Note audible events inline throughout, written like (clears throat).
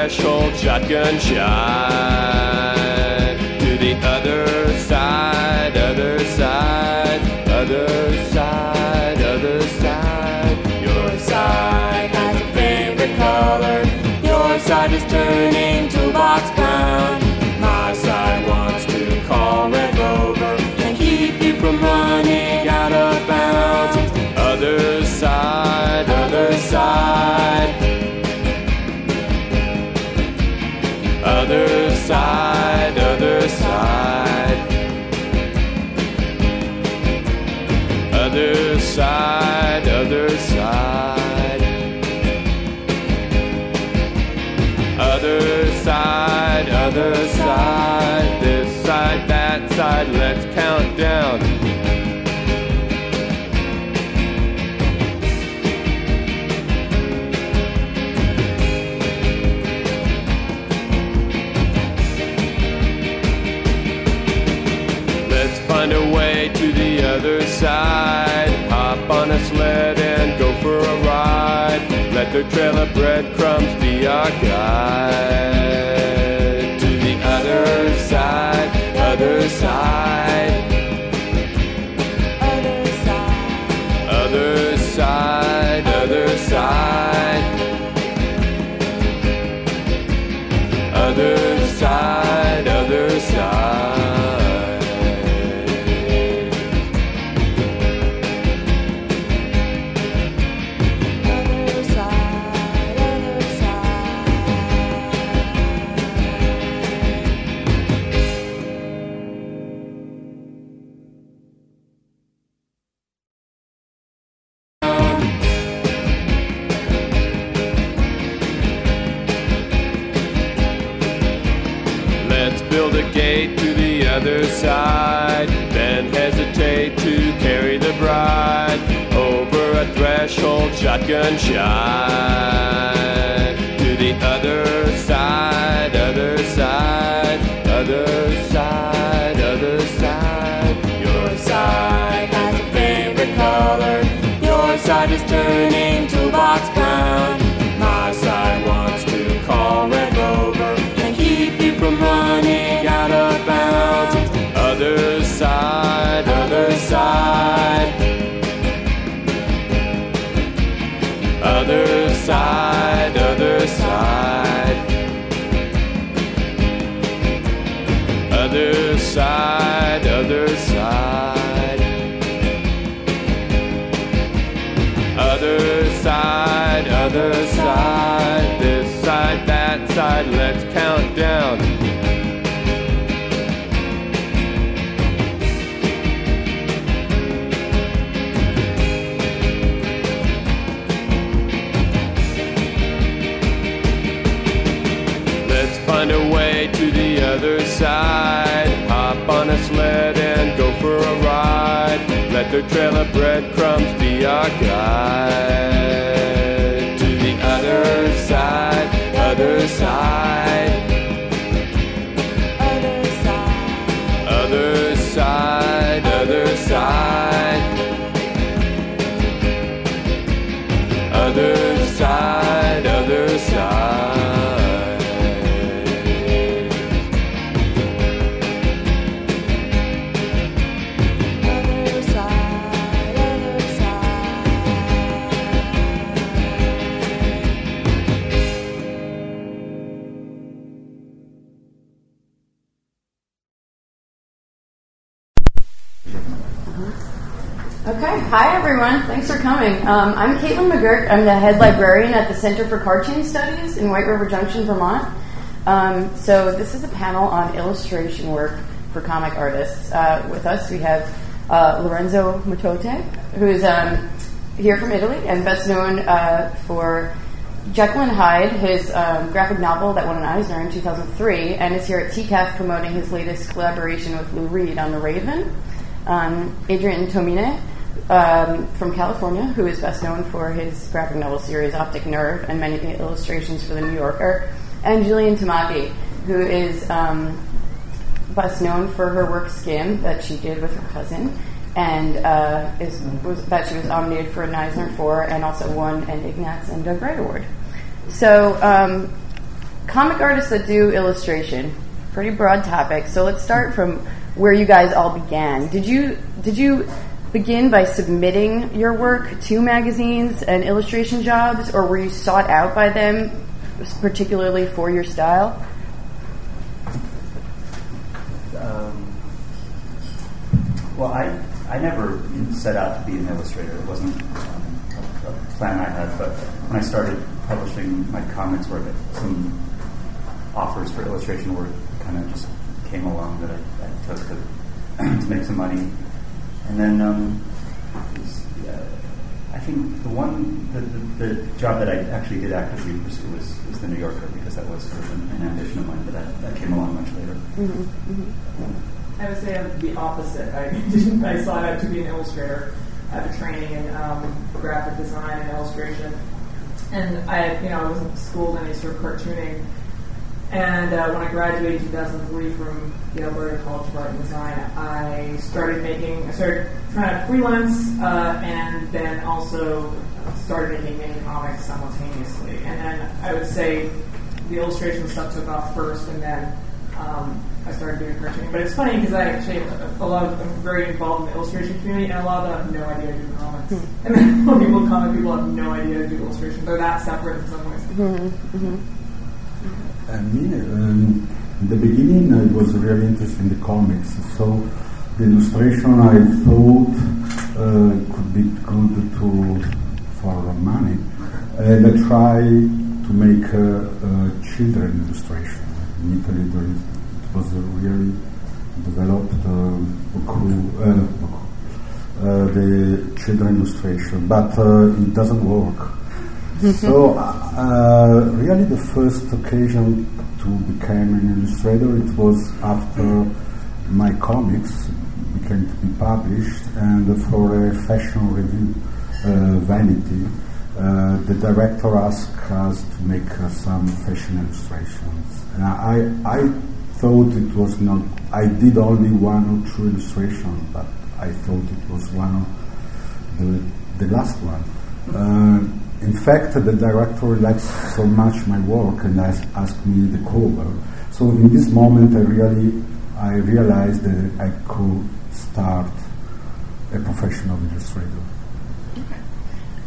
threshold shotgun shot to the other side, other side, other side, other side. Your side has a favorite color, your side is turning. I trail of breadcrumbs be our guide. sai let their trail of breadcrumbs be our guide to the other side, other side. Everyone. Thanks for coming. Um, I'm Caitlin McGurk. I'm the head librarian at the Center for Cartoon Studies in White River Junction, Vermont. Um, so this is a panel on illustration work for comic artists. Uh, with us, we have uh, Lorenzo Mattotti, who's um, here from Italy and best known uh, for Jekyll and Hyde, his um, graphic novel that won an Eisner in 2003, and is here at TCAF promoting his latest collaboration with Lou Reed on The Raven. Um, Adrian Tomine um, from California, who is best known for his graphic novel series Optic Nerve and many illustrations for The New Yorker, and Jillian Tamaki, who is um, best known for her work Skim that she did with her cousin, and uh, is was, that she was nominated for an Eisner for, and also won an Ignatz and Doug Wright Award. So, um, comic artists that do illustration, pretty broad topic. So let's start from where you guys all began. Did you did you begin by submitting your work to magazines and illustration jobs, or were you sought out by them particularly for your style? Um, well, I I never set out to be an illustrator. It wasn't um, a, a plan I had. But when I started publishing my comics work, some offers for illustration work kind of just came along that I, I took to, (clears throat) to make some money. And then um, uh, I think the one, the, the, the, job that I actually did actively pursue was, was the New Yorker because that was sort of an, an ambition of mine, but that, that came along much later. Mm-hmm. Mm-hmm. I would say I'm the opposite. I didn't. (laughs) I sought out to be an illustrator. I have a training in um, graphic design and illustration, and I, you know, I wasn't schooled in any sort of cartooning. And uh, when I graduated in 2003 from Alberta College of Art and Design, I started making, I started trying to freelance, uh, and then also started making mini comics simultaneously. And then I would say the illustration stuff took off first, and then um, I started doing cartooning. But it's funny because I actually a lot of I'm very involved in the illustration community, and a lot of them have no idea to do comics. Mm-hmm. And then (laughs) when people comic people have no idea to do illustration. They're that separate in some ways. Mm-hmm. Mm-hmm. And me, um, in the beginning, I was really interested in the comics. So the illustration I thought uh, could be good to for money, and I tried to make a, a children illustration. In Italy, there is, it was really developed uh, uh, uh, the children illustration, but uh, it doesn't work so, uh, really, the first occasion to become an illustrator it was after my comics began to be published, and for a fashion review, uh, Vanity, uh, the director asked us to make uh, some fashion illustrations. And I, I thought it was not. I did only one or two illustrations, but I thought it was one of the the last one. Uh, in fact, the director likes so much my work and asked, asked me the cover. So in this moment, I really, I realized that I could start a professional illustrator.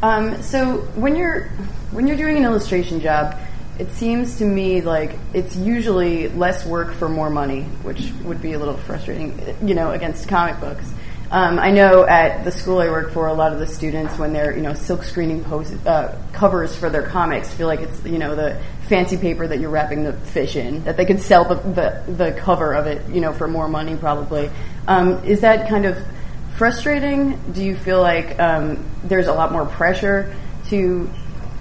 Um, so when you're when you're doing an illustration job, it seems to me like it's usually less work for more money, which would be a little frustrating, you know, against comic books. Um, I know at the school I work for, a lot of the students, when they're you know silk screening uh, covers for their comics, feel like it's you know the fancy paper that you're wrapping the fish in, that they could sell the the, the cover of it, you know, for more money probably. Um, is that kind of frustrating? Do you feel like um, there's a lot more pressure to,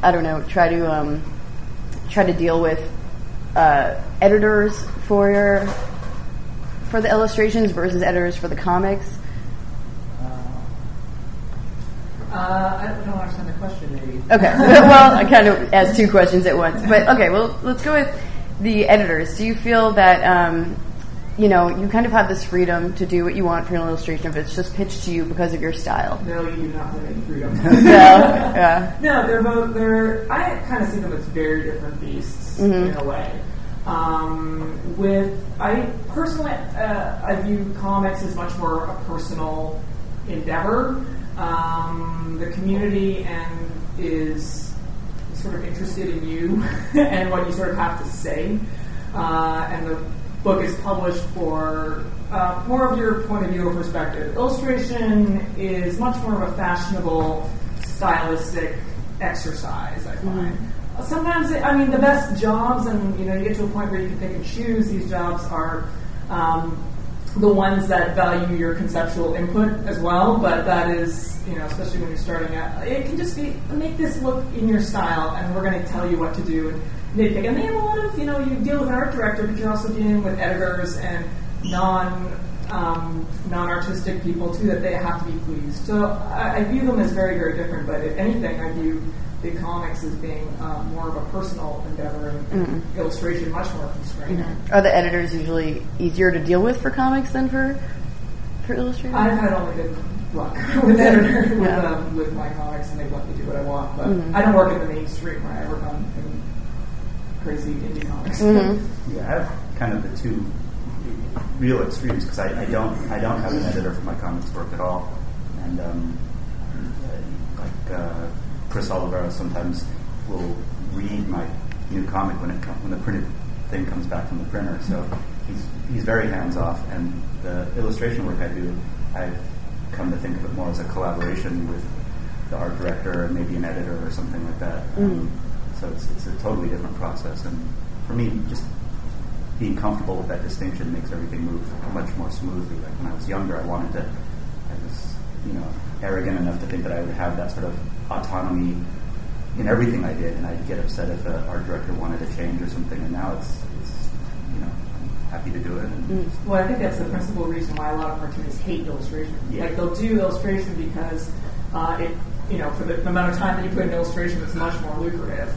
I don't know, try to um, try to deal with uh, editors for your for the illustrations versus editors for the comics? Uh, I don't understand the question, maybe. Okay. (laughs) (laughs) well, I kind of asked two questions at once. But okay, well, let's go with the editors. Do you feel that, um, you know, you kind of have this freedom to do what you want for an illustration if it's just pitched to you because of your style? No, you do not have any freedom. (laughs) no, yeah. No, they're both, they're, I kind of see them as very different beasts mm-hmm. in a way. Um, with, I personally, uh, I view comics as much more a personal endeavor um, the community and is sort of interested in you (laughs) and what you sort of have to say. Uh, and the book is published for uh, more of your point of view or perspective. Illustration is much more of a fashionable, stylistic exercise. I find. Sometimes, it, I mean, the best jobs, and you know, you get to a point where you can pick and choose. These jobs are um, the ones that value your conceptual input as well. But that is, you know, especially when you're starting out, it can just be make this look in your style, and we're going to tell you what to do and nitpick. And they have a lot of, you know, you deal with an art director, but you're also dealing with editors and non. Um, non-artistic people too that they have to be pleased. So I, I view them as very, very different. But if anything, I view the comics as being um, more of a personal endeavor and illustration much more constrained. Are the editors usually easier to deal with for comics than for for illustrators? I've had only good luck (laughs) with editor with, Yeah. um, with my comics, and they let me do what I want. But Mhm. I don't work in the mainstream. Right? I work on in crazy indie comics. Mhm. Yeah, I have kind of the two real extremes because I, I don't I don't have an editor for my comics work at all, and um, uh, like uh, Chris Oliveros sometimes will read my new comic when it com- when the printed thing comes back from the printer. So he's he's very hands off, and the illustration work I do, I've come to think of it more as a collaboration with the art director and maybe an editor or something like that. Um, so it's, it's a totally different process, and for me, just being comfortable with that distinction makes everything move much more smoothly. Like when I was younger, I wanted to, I was, you know, arrogant enough to think that I would have that sort of autonomy in everything I did, and I'd get upset if an art director wanted to change or something. And now it's, it's you know, I'm happy to do it. And Well, I think that's the principal reason why a lot of cartoonists hate illustration. Yeah. Like they'll do illustration because uh, it, you know, for the amount of time that you put in illustration, it's much more lucrative.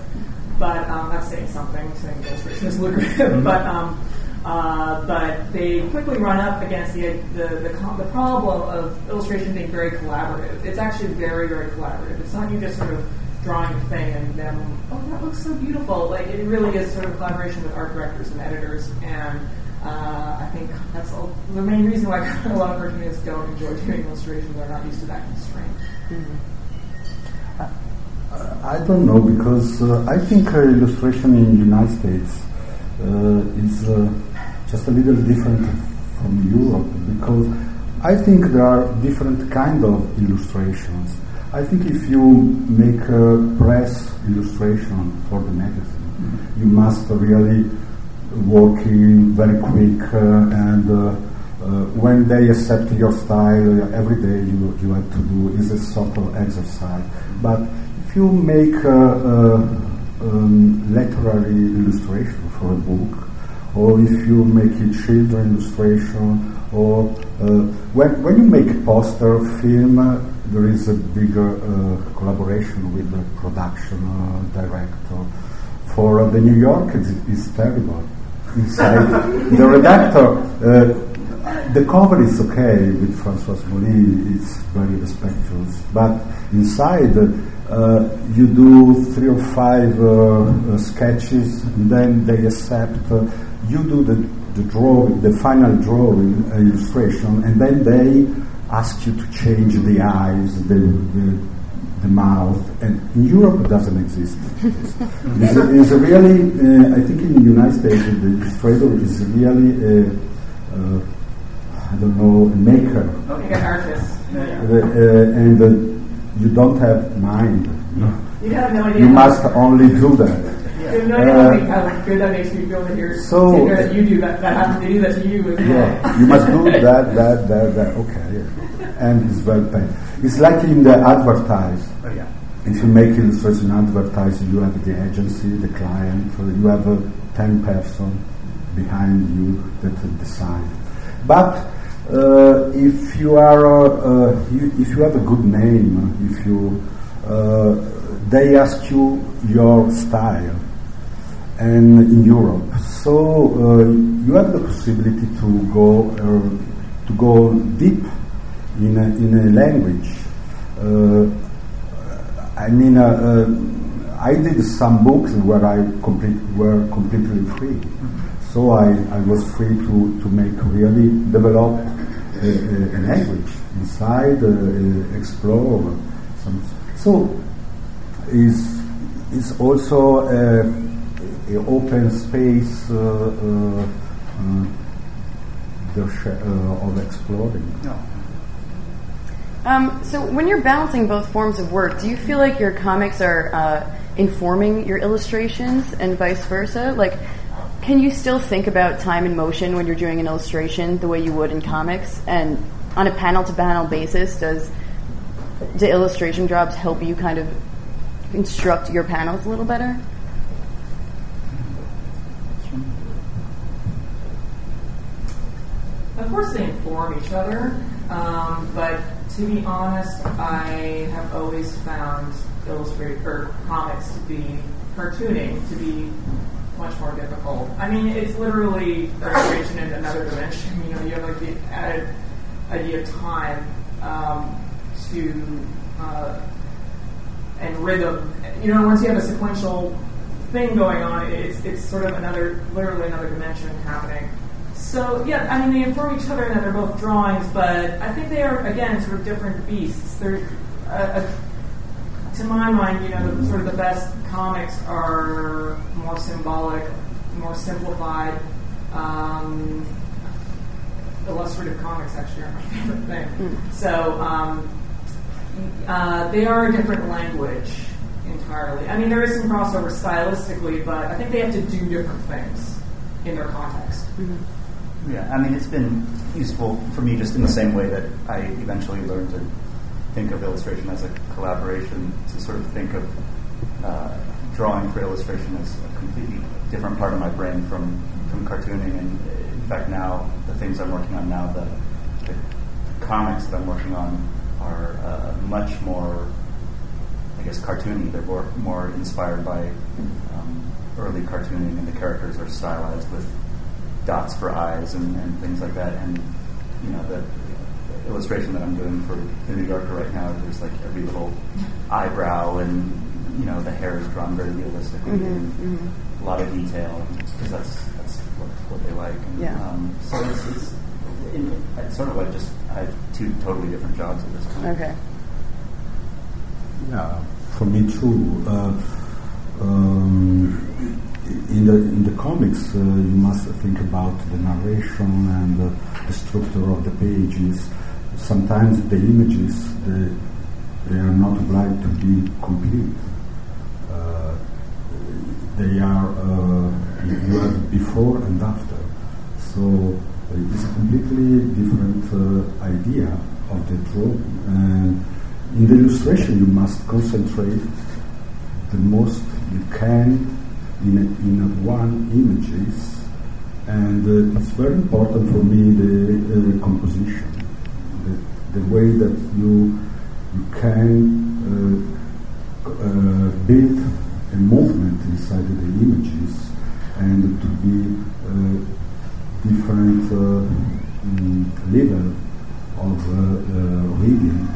But um, that's saying something. Saying illustration is lucrative, but um, uh, but they quickly run up against the the the, the problem of illustration being very collaborative. It's actually very very collaborative. It's not you just sort of drawing a thing and then oh that looks so beautiful. Like it really is sort of collaboration with art directors and editors and. Uh, I think that's all, the main reason why (laughs) a lot of cartoonists don't enjoy doing illustrations. They're not used to that constraint. I don't know because uh, I think uh, illustration in the United States is just a little different from Europe because I think there are different kind of illustrations. I think if you make a press illustration for the magazine, you must really working very quick uh, and uh, uh, when they accept your style every day you, you have to do is a sort of exercise but if you make a, a um, literary illustration for a book or if you make a children illustration or uh, when, when you make a poster film uh, there is a bigger uh, collaboration with the production uh, director. For uh, the New York it's, it's terrible. Inside (laughs) the redactor uh, the cover is okay with Francois Mouly it's very respectful but inside uh, you do three or five uh, uh, sketches and then they accept uh, you do the, the drawing the final drawing uh, illustration and then they ask you to change the eyes the, the the mouth, and in Europe it doesn't exist. (laughs) it's, a, it's a really, uh, I think in the United States the illustrator is really, a, uh, I don't know, a maker, Like an artist. uh, uh, and uh, you don't have mind. You. You have no idea. You must only do that. You have no idea how, big- how good that makes me feel to hear, So- to that you do that. That happens to do that to you as. Yeah, you must do (laughs) that, that, that, that. Okay, yeah. and it's well paid. It's like in the advertise. oh yeah, If you make illustration advertising, you have the agency, the client, uh, you have a 10 person behind you that uh, decide. But uh, if you are, uh, uh, you, if you have a good name, if you, uh, they ask you your style, and in Europe, so uh, you have the possibility to go uh, to go deep in a, in a language. Uh, I mean, uh, uh, I did some books where I complete, were completely free. So I, I was free to, to make really develop a, a, language inside, uh, explore some. So is is also open space uh, uh, sh- uh, of exploring. No. Um, so when you're balancing both forms of work, do you feel like your comics are uh, informing your illustrations and vice versa? Like, can you still think about time and motion when you're doing an illustration the way you would in comics? And on a panel to panel basis, does the illustration jobs help you kind of construct your panels a little better? Of course, they inform each other, um, but to be honest, I have always found illustrate or comics to be cartooning to be much more difficult. I mean, it's literally illustration in another dimension. (laughs) You know, you have like the added idea of time um, to uh, and rhythm. You know, once you have a sequential thing going on, it's it's sort of another, literally another dimension happening. So yeah, I mean they inform each other and that they're both drawings, but I think they are again sort of different beasts. They're uh, uh, to my mind, you know, the, sort of the best comics are more symbolic, more simplified. Um, illustrative comics actually are my (laughs) favorite thing. So um, uh, they are a different language entirely. I mean, there is some crossover stylistically, but I think they have to do different things in their context. Yeah, I mean, it's been useful for me just in the same way that I eventually learned to think of illustration as a collaboration, to sort of think of uh, drawing for illustration as a completely different part of my brain from, from cartooning. And in fact, now, the things I'm working on now, the, the comics that I'm working on are uh, much more, I guess, cartoony. They're more, more inspired by um, early cartooning, and the characters are stylized with dots for eyes and, and things like that. And you know, the, the illustration that I'm doing for the New Yorker right now, there's like every little eyebrow and you know the hair is drawn very realistically and a lot of detail because that's that's what, what they like. And, Yeah. um, so it's, it's, in, it's sort of like just I have two totally different jobs at this point. Okay. Yeah, for me too. Uh, um, in the in the comics, uh, you must think about the narration and uh, the structure of the pages. Sometimes the images they, they are not obliged to be complete. Uh, they are uh, you have before and after. So it's a completely different uh, idea of the drawing. And in the illustration, you must concentrate the most you can in, in one images. And uh, it's very important for me the uh, composition, the, the way that you you can uh, uh, build a movement inside the images and to be uh, different uh, mm, level of reading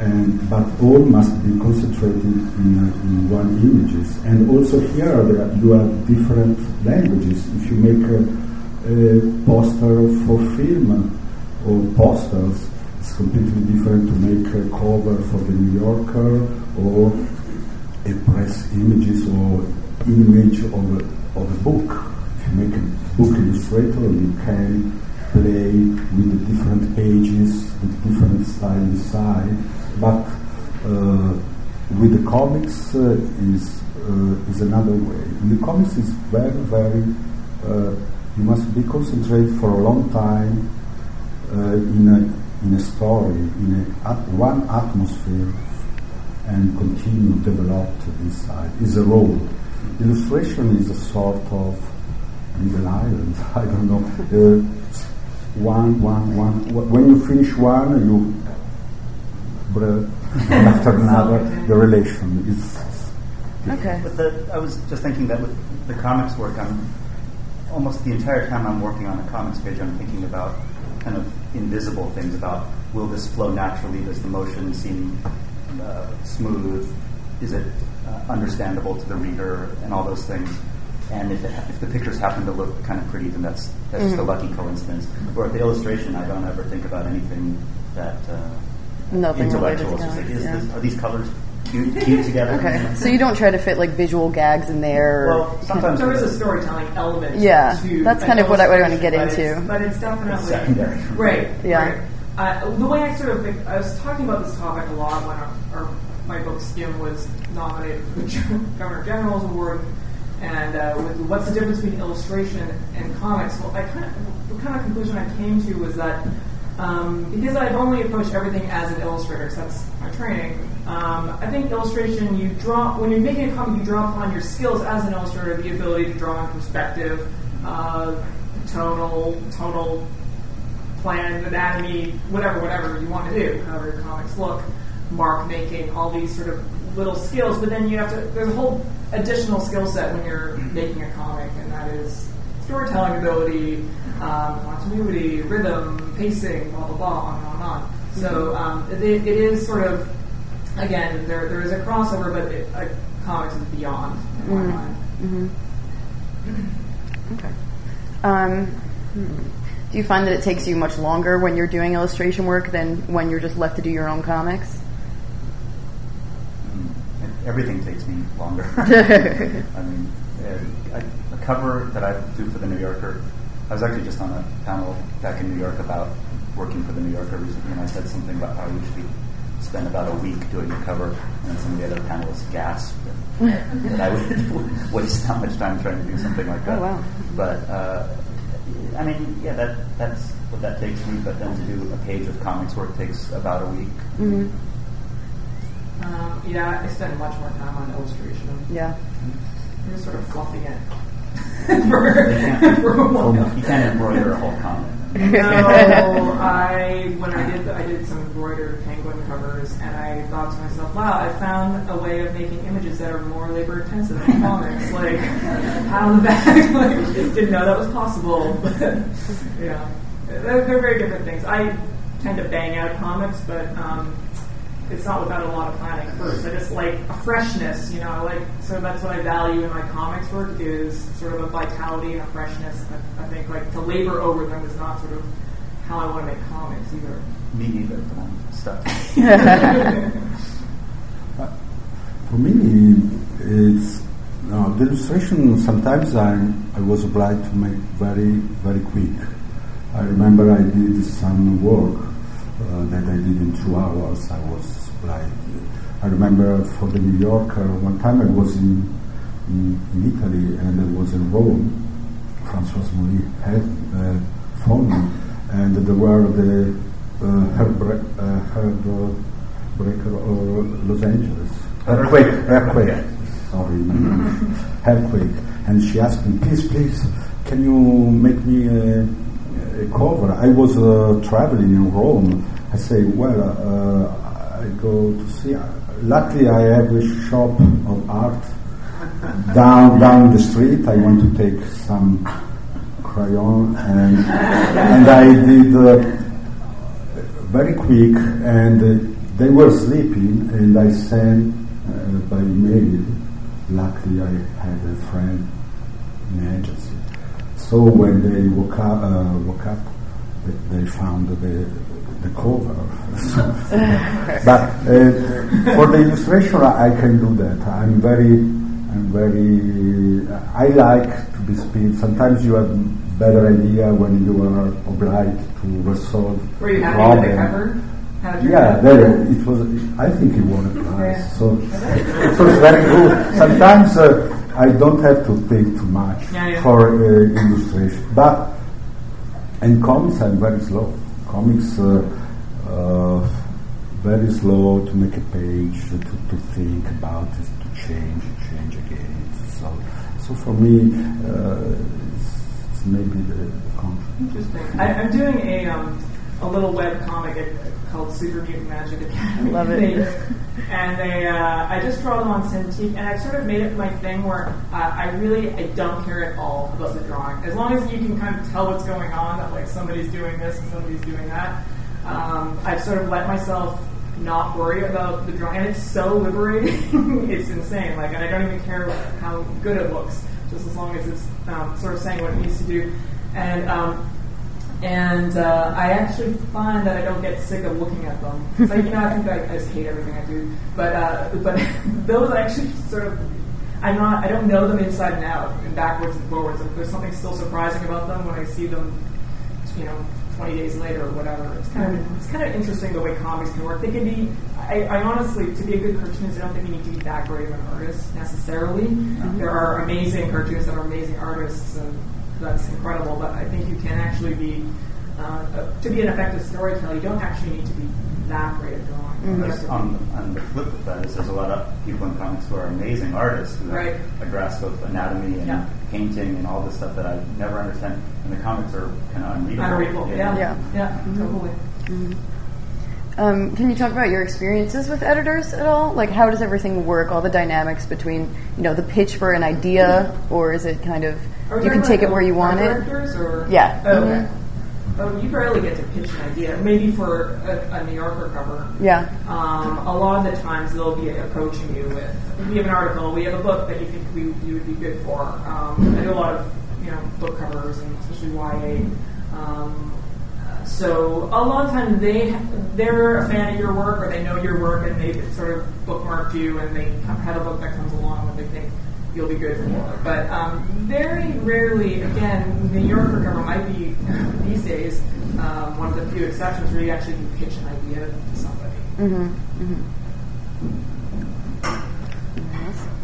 and but all must be concentrated in, in one images and also here there, you have different languages if you make a, a poster for film or posters it's completely different to make a cover for the New Yorker or a press images or image of a, of a book. If you make a book illustrator, you can play with the different pages, with different style inside. But uh, with the comics uh, is uh, is another way. In the comics is very very. You must be concentrated for a long time in a in a story, in a, at one atmosphere and continue to develop to this side is a role. Illustration is a sort of little island. (laughs) I don't know. Uh, one, one, one. When you finish one, you br- after another. The relation is Okay. But the, I was just thinking that with the comics work, I'm almost the entire time I'm working on a comics page, I'm thinking about kind of invisible things about will this flow naturally? Does the motion seem uh, smooth? Is it uh, understandable to the reader? And all those things. And if, it, if the pictures happen to look kind of pretty, then that's that's just a lucky coincidence. Or at the illustration, I don't ever think about anything that uh, Nothing related intellectual. to It's like, is yeah. this, are these colors cute, cute together. Okay. So you don't try to fit like visual gags in there. Well, sometimes there is a storytelling element. Yeah, to that's kind of what I- what I wanna get but it's- into. But it's definitely It's secondary. Right. Yeah. Right. Uh, the way I sort of think, I was talking about this topic a lot when our, our, my book Skim was nominated for the (laughs) Governor General's Award, and uh, with what's the difference between illustration and comics? Well, I kind of the kind of conclusion I came to was that um, because I've only approached everything as an illustrator, 'cause that's my training. Um, I think illustration, you draw when you're making a comic, you draw upon your skills as an illustrator, the ability to draw in perspective, uh, tonal, tonal plan, anatomy, whatever, whatever you want to do, however your comics look, mark making, all these sort of little skills. But then you have to, there's a whole additional skill set when you're making a comic, and that is storytelling ability, um, continuity, rhythm, pacing, blah, blah, blah, on and on and on. So um, it, it is sort of, again, there, there is a crossover, but it, uh, comics is beyond in my mind. Okay. Um, hmm. Do you find that it takes you much longer when you're doing illustration work than when you're just left to do your own comics? Mm, Everything takes me longer. (laughs) I mean, uh, a, a cover that I do for the New Yorker. I was actually just on a panel back in New York about working for the New Yorker recently, and I said something about how I usually spend about a week doing a cover, and then some of the other panelists gasped that, (laughs) that I would (laughs) waste that much time trying to do something like that. Oh, wow. But uh, I mean, yeah, that that's what that takes me. But then to do a page of comics work takes about a week. hmm Um, yeah, I spend much more time on illustration. Yeah. I'm just sort of fluffing it for, for a while. You can't embroider a whole comic. No, (laughs) I when I did I did some embroidered penguin covers, and I thought to myself, wow, I found a way of making images that are more labor intensive than comics. (laughs) Like, how the back? (laughs) Like, didn't know that was possible. But yeah, they're, they're very different things. I tend to bang out comics, but um, it's not without a lot of planning first. I just like a freshness, you know. Like so that's what I value in my comics work is sort of a vitality and a freshness. I, I think like to labor over them is not sort of how I want to make comics either. Me neither, but I'm stuck. (laughs) For me, it's no, the illustration. Sometimes I I was obliged to make very very quick. I remember I did some work uh, that I did in two hours. I was obliged. I remember for the New Yorker one time I was in in, in Italy and I was in Rome. Francois Mouly had uh, phoned me, and there were the uh, herb, uh, herb breaker or Los Angeles. Earthquake, earthquake. Sorry, (laughs) earthquake. And she asked me, please, please, can you make me a, a cover? I was uh, traveling in Rome. I say, well, uh, I go to see. Luckily, I have a shop of art down down the street. I want to take some crayon and and I did uh, very quick and uh, they were sleeping and I sent uh, by mail. Luckily, I had a friend in the agency. So when they woke up, uh, woke up, they found the the cover. (laughs) but uh, for the illustration, I can do that. I'm very, I'm very. I like to be speed. Sometimes you have better idea when you are obliged to resolve. Were you happy problem. with the cover? How did you Yeah, there it was. I think it won a prize, so it was very good. Sometimes uh, I don't have to think too much Yeah, yeah. for uh, illustration, but in comics I'm very slow. Comics uh, uh, very slow to make a page, to, to think about it, to change, change again. So, so for me, uh, it's, it's maybe the contrary. Interesting. I, I'm doing a um, a little web comic called Super Mutant Magic Academy. Love it. And they, uh, I just draw them on Cintiq, and I've sort of made it my thing where uh, I really, I don't care at all about the drawing. As long as you can kind of tell what's going on, that like somebody's doing this and somebody's doing that. Um, I've sort of let myself not worry about the drawing, and it's so liberating. (laughs) it's insane. Like, and I don't even care how good it looks, just as long as it's um, sort of saying what it needs to do. And um, and uh, I actually find that I don't get sick of looking at them. So you know, I think I, I just hate everything I do, but uh, but (laughs) those actually sort of. I'm not. I don't know them inside and out, and backwards and forwards. If there's something still surprising about them when I see them, you know, 20 days later or whatever. It's kind of it's kind of interesting the way comics can work. They can be. I, I honestly, to be a good cartoonist, I don't think you need to be that great of an artist necessarily. There are amazing cartoonists that are amazing artists, and that's incredible. But I think you can actually be uh, to be an effective storyteller. You don't actually need to be that great at drawing. You have There's, to- on, on the flip of that is there's a lot of people in comics who are amazing artists who Right. have a grasp of anatomy and Yeah. painting and all this stuff that I never understand. And the comics are kind of unreadable. Unreadable. Yeah. Yeah. Yeah. Totally. Um, can you talk about your experiences with editors at all? Like, how does everything work? All the dynamics between, you know, the pitch for an idea, or is it kind of Are you can talking take it where you want it? Or? Yeah. Oh, okay. Mhm. Oh, you rarely get to pitch an idea. Maybe for a, a New Yorker cover. Yeah. Um, a lot of the times they'll be approaching you with, we have an article, we have a book that you think we, you would be good for. Um, I do a lot of, you know, book covers and especially YA. Um, so a lot of times they they're a fan of your work or they know your work and they've sort of bookmarked you and they have a book that comes along that they think you'll be good for. But um, very rarely, again, the New Yorker cover might be (laughs) these days um, one of the few exceptions where you actually can pitch an idea to somebody. Mm-hmm. Mm-hmm.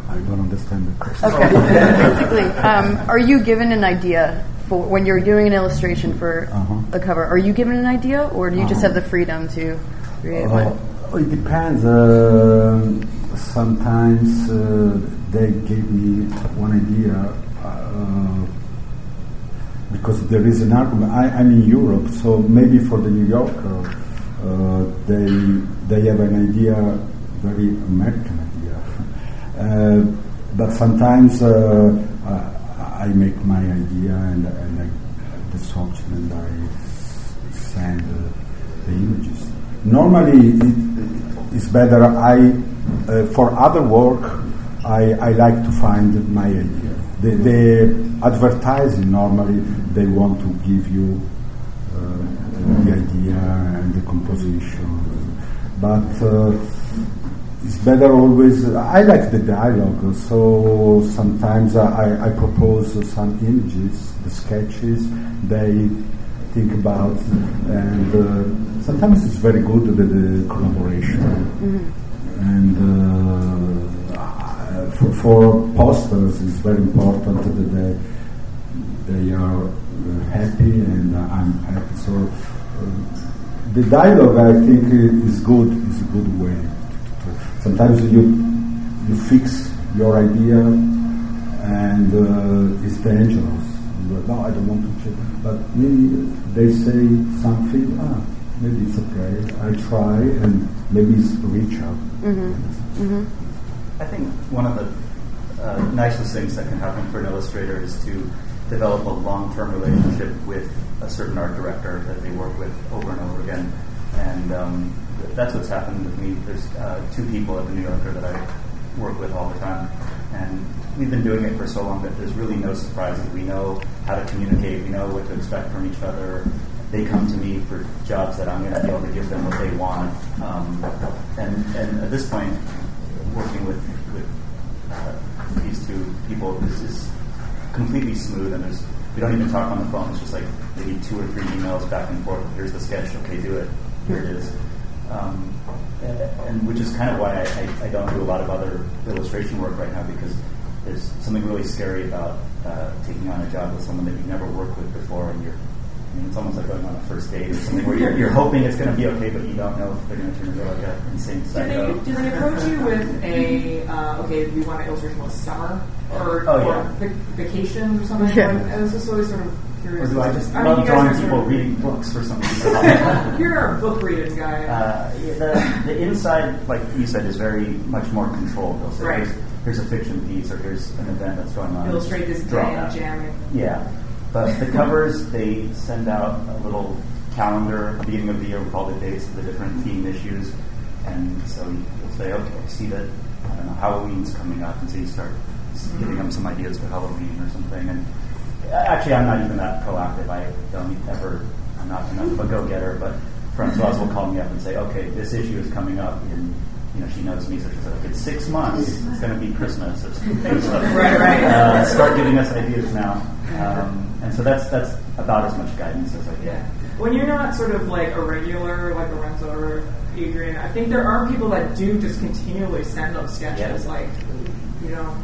I don't understand the question. Okay. (laughs) Basically, um, are you given an idea for when you're doing an illustration for Uh-huh. a cover? Are you given an idea, or do you just Uh-huh. have the freedom to create Uh, one? it depends. Um sometimes uh, they gave me one idea uh, because there is an argument. I, I'm in Europe, so maybe for the New Yorker, uh, they they have an idea, very American idea. (laughs) Uh, but sometimes uh, I, make my idea and, and I the and I send uh, the images. Normally, it, it's better. I for other work, I, I like to find my idea. The, the advertising normally they want to give you uh, the idea and the composition, but. Uh, it's better always. I like the dialogue, so sometimes I, I propose some images, the sketches they think about, and uh, sometimes it's very good the, the collaboration. And uh, for, for posters, it's very important that they they are uh, happy and I'm happy. So uh, the dialogue, I think, is good. Is a good way. Sometimes you you fix your idea, and uh, it's dangerous. Go, no, I don't want to change. But maybe they say something. Ah, maybe it's okay. I try, and maybe it's reach out. I think one of the uh, nicest things that can happen for an illustrator is to develop a long-term relationship with a certain art director that they work with over and over again. And um, that's what's happened with me. There's uh, two people at the New Yorker that I work with all the time. And we've been doing it for so long that there's really no surprises. We know how to communicate. We know what to expect from each other. They come to me for jobs that I'm going to be able to give them what they want. Um, and, and at this point, working with, with uh, these two people, is completely smooth, and there's we don't even talk on the phone. It's just like maybe two or three emails back and forth. Here's the sketch. Okay, do it. Here it is. Um, and, which is kind of why I, I, I don't do a lot of other illustration work right now because there's something really scary about uh, taking on a job with someone that you've never worked with before, and you're. I mean, it's almost like going on a first date or something where you're, you're hoping it's going to be okay, but you don't know if they're going to turn into like an insane Do psycho. they, do they approach you with a uh, okay? We want an illustration with summer or, Oh, or yeah. vac- vacations or something? Yeah. Like, I was just always sort of curious. Or do I just I love you guys drawing are sort people of- reading books for some reason? You're a book reading guy. Uh, yeah, the, the inside, like you said, is very much more controlled. They'll say, Right. here's, here's a fiction piece, or here's an event that's going on. Illustrate this Draw jam, jamming. Yeah. But the covers, they send out a little calendar at the beginning of the year with all the dates of the different theme issues. And so you'll say, okay, I see that, I don't know, Halloween's coming up. And so you start giving them some ideas for Halloween or something. And actually, I'm not even that proactive. I don't ever I'm not enough of a go-getter, but Francoise will call me up and say, okay, this issue is coming up, and you know she knows me, so she says, if it's six months, it's going to be Christmas. Or something. So, (laughs) Right, right. Uh, start giving us ideas now, um, and so that's that's about as much guidance as I get. Yeah. When you're not sort of like a regular, like Lorenzo or Adrian, I think there are people that do just continually send those sketches, Yeah. like, you know.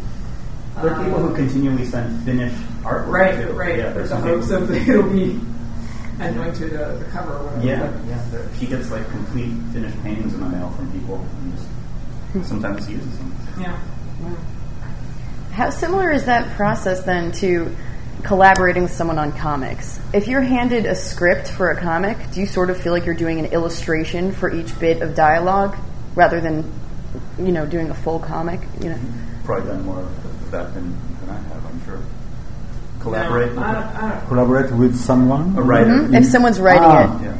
There are people who um, continually send finished artwork Right, too. right. Yeah, there's the some hopes people- of (laughs) it'll be anointed uh, the cover or whatever. Yeah, But- yeah. there- She gets like complete finished paintings in the mail from people, and just sometimes he uses them. yeah. How similar is that process then to collaborating with someone on comics? If you're handed a script for a comic, do you sort of feel like you're doing an illustration for each bit of dialogue rather than, you know, doing a full comic? You know, Probably done more of that than, than I have, I'm sure. Collaborate. No, I don't, I don't, Collaborate with someone. A writer. Mhm. if someone's writing Ah. it, Yeah.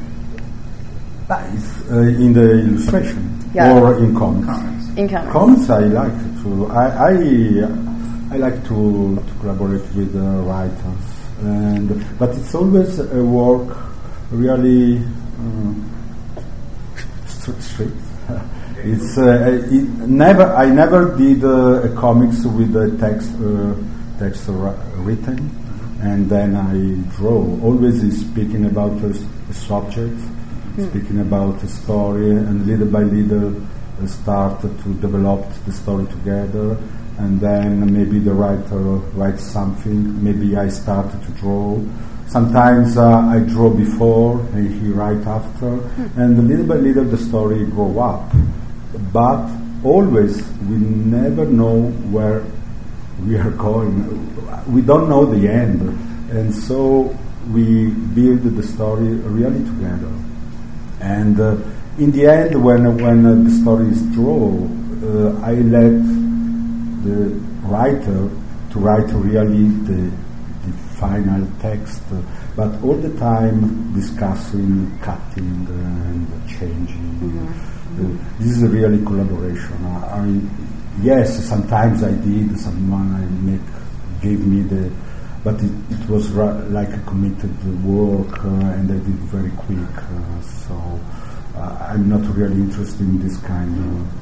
Ah, it's, uh, in the illustration Yeah. or in comics. Comics. in comics. Comics, I like to. I I, I like to, to collaborate with uh, writers, and but it's always a work really um, st- strict. it's uh, it never. I never did uh, a comics with a text uh, text ri- written, and then I draw. Always is speaking about a subject, speaking about a story, and little by little uh, start to develop the story together. And then maybe the writer writes something. Maybe I start to draw. Sometimes uh, I draw before and he write after, and little by little the story grow up. But always we never know where we are going. We don't know the end, and so we build the story really together. And uh, in the end, when when uh, the story is drawn, uh, I let the writer to write really the, the final text, uh, but all the time discussing, cutting, and changing. Uh, this is a really collaboration. I, I yes, sometimes I did. Someone I make gave me the, but it, it was ra- like a committed work, uh, and I did very quick. Uh, so uh, I'm not really interested in this kind of,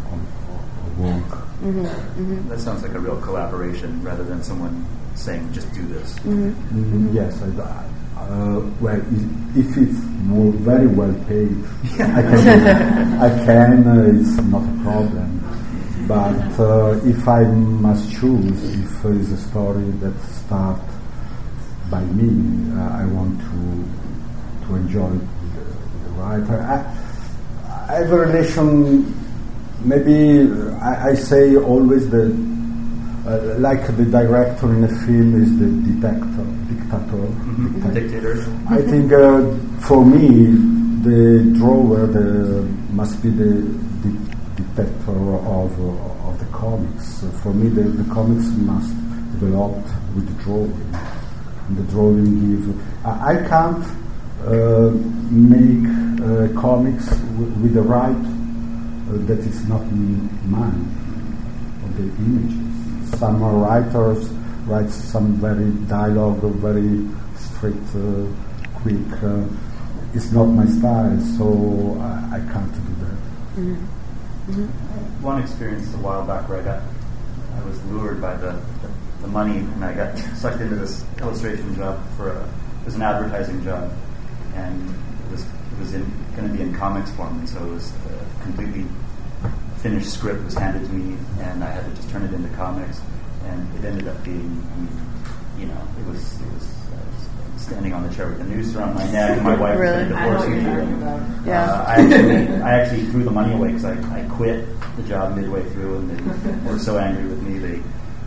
of, of work. That sounds like a real collaboration rather than someone saying, just do this. Mm, yes, I, uh, well, if it's more very well paid, I can. (laughs) I can. Uh, it's not a problem. But uh, if I must choose, if there is a story that starts by me, uh, I want to to enjoy the, the writer. I, I have a relation. Maybe I, I say always that uh, like the director in a film is the dictator. Dictator. Mhm. dictator. Dictator. I think uh, for me, the drawer the, must be the, the dictator of, uh, of the comics. For me, the, the comics must develop with the drawing. And the drawing give. I, I can't uh, make uh, comics w- with the right that is not m- mine of the images. Some uh, writers write some very dialogue, very straight, uh, quick. Uh, it's not my style, so I, I can't do that. One experience a while back where I got, I was lured by the, the, the money and I got (laughs) sucked into this illustration job for a, it was an advertising job and it was, it was in, going to be in comics form and so it was a completely finished script was handed to me and I had to just turn it into comics and it ended up being, I mean, you know, it was, it was, I was standing on the chair with a noose around my neck and my wife was Really? going to divorce what me. and. Yeah. uh, I actually, I actually threw the money away because I, I quit the job midway through, and they were so angry with me they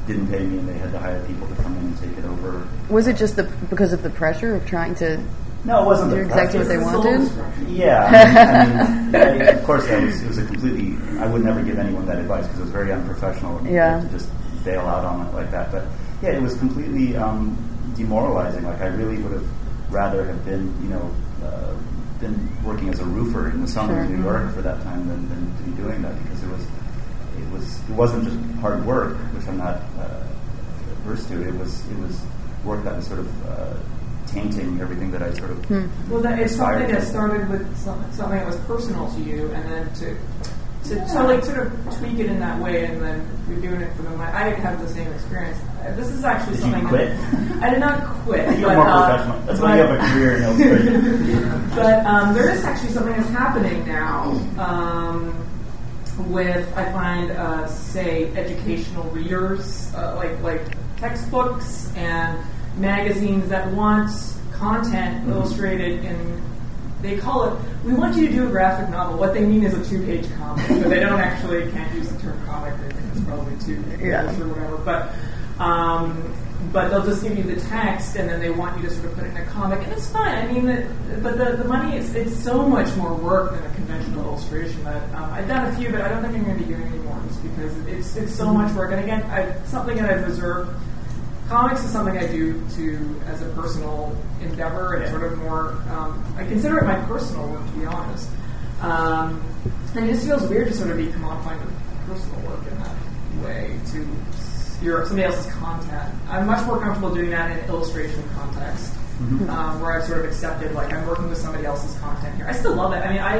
didn't pay me, and they had to hire people to come in and take it over. Was it just the because of the pressure of trying to No, it wasn't do the exactly what they wanted? Yeah, I mean, I mean, (laughs) I, of course, that was, it was a completely. I would never give anyone that advice because it was very unprofessional Yeah. to just bail out on it like that. But yeah, it was completely um, demoralizing. Like I really would have rather have been, you know, uh, been working as a roofer in the summer Sure. in New York for that time than, than to be doing that because it was, it was, it wasn't just hard work, which I'm not uh, averse to. It was, it was work that was sort of uh, tainting everything that I sort of. Well, that, it's aspired something that started with some, something that was personal to you, and then to to, to like sort of tweak it in that way, and then you're doing it for the money. I have the same experience. This is actually Did you something quit? That, I did not quit. (laughs) You're but, more uh, professional. That's why you but- have a career in illustration. (laughs) but um, there is actually something that's happening now um, with I find uh, say educational readers uh, like like textbooks and magazines that want content illustrated in they call it we want you to do a graphic novel. What they mean is a two-page comic. But they don't actually can't use the term comic they think it's probably two Yeah. pages or whatever. But um, but they'll just give you the text and then they want you to sort of put it in a comic and it's fine. I mean the, but the, the money is it's so much more work than a conventional illustration that um, I've done a few but I don't think I'm going to be doing any more just because it's it's so much work. And again I, something that I've reserved comics is something I do to as a personal endeavor and Yeah. sort of more. Um, I consider it my personal work, to be honest. Um, and it just feels weird to sort of be commodifying personal work in that way to your somebody else's content. I'm much more comfortable doing that in an illustration context. Um, where I've sort of accepted, like I'm working with somebody else's content here. I still love it. I mean, I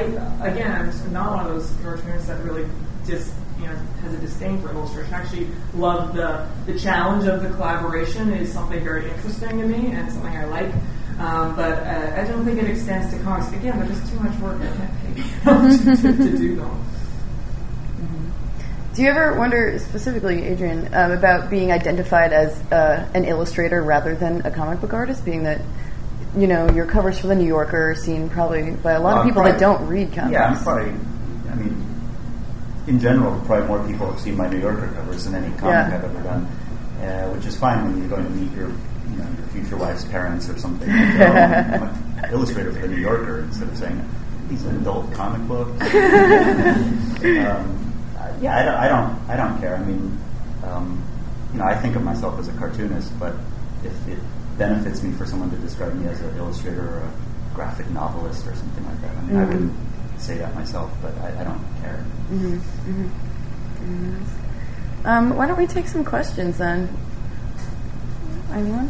again, I'm not one of those cartoonists that really just you know has a disdain for illustration. I actually love the the challenge of the collaboration is something very interesting to me and something I like. Um, but uh, I don't think it extends to comics. Again, they're just too much work. I can't pay people to, to, to do them. Do you ever wonder specifically, Adrian, um, about being identified as uh, an illustrator rather than a comic book artist? Being that you know your covers for the New Yorker are seen probably by a lot Well, of people that don't read comics. Yeah, I'm probably. I mean, in general, probably more people have seen my New Yorker covers than any comic Yeah. I've ever done, uh, which is fine when you're going to meet your, you know, your future wife's parents or something. (laughs) An illustrator for the New Yorker instead of saying these are adult comic books. (laughs) um, yeah, I don't, I don't, I don't care. I mean, um, you know, I think of myself as a cartoonist, but if it benefits me for someone to describe me as an illustrator or a graphic novelist or something like that, I mean, I Mhm. wouldn't say that myself, but I, I don't care. Um, why don't we take some questions then? Anyone?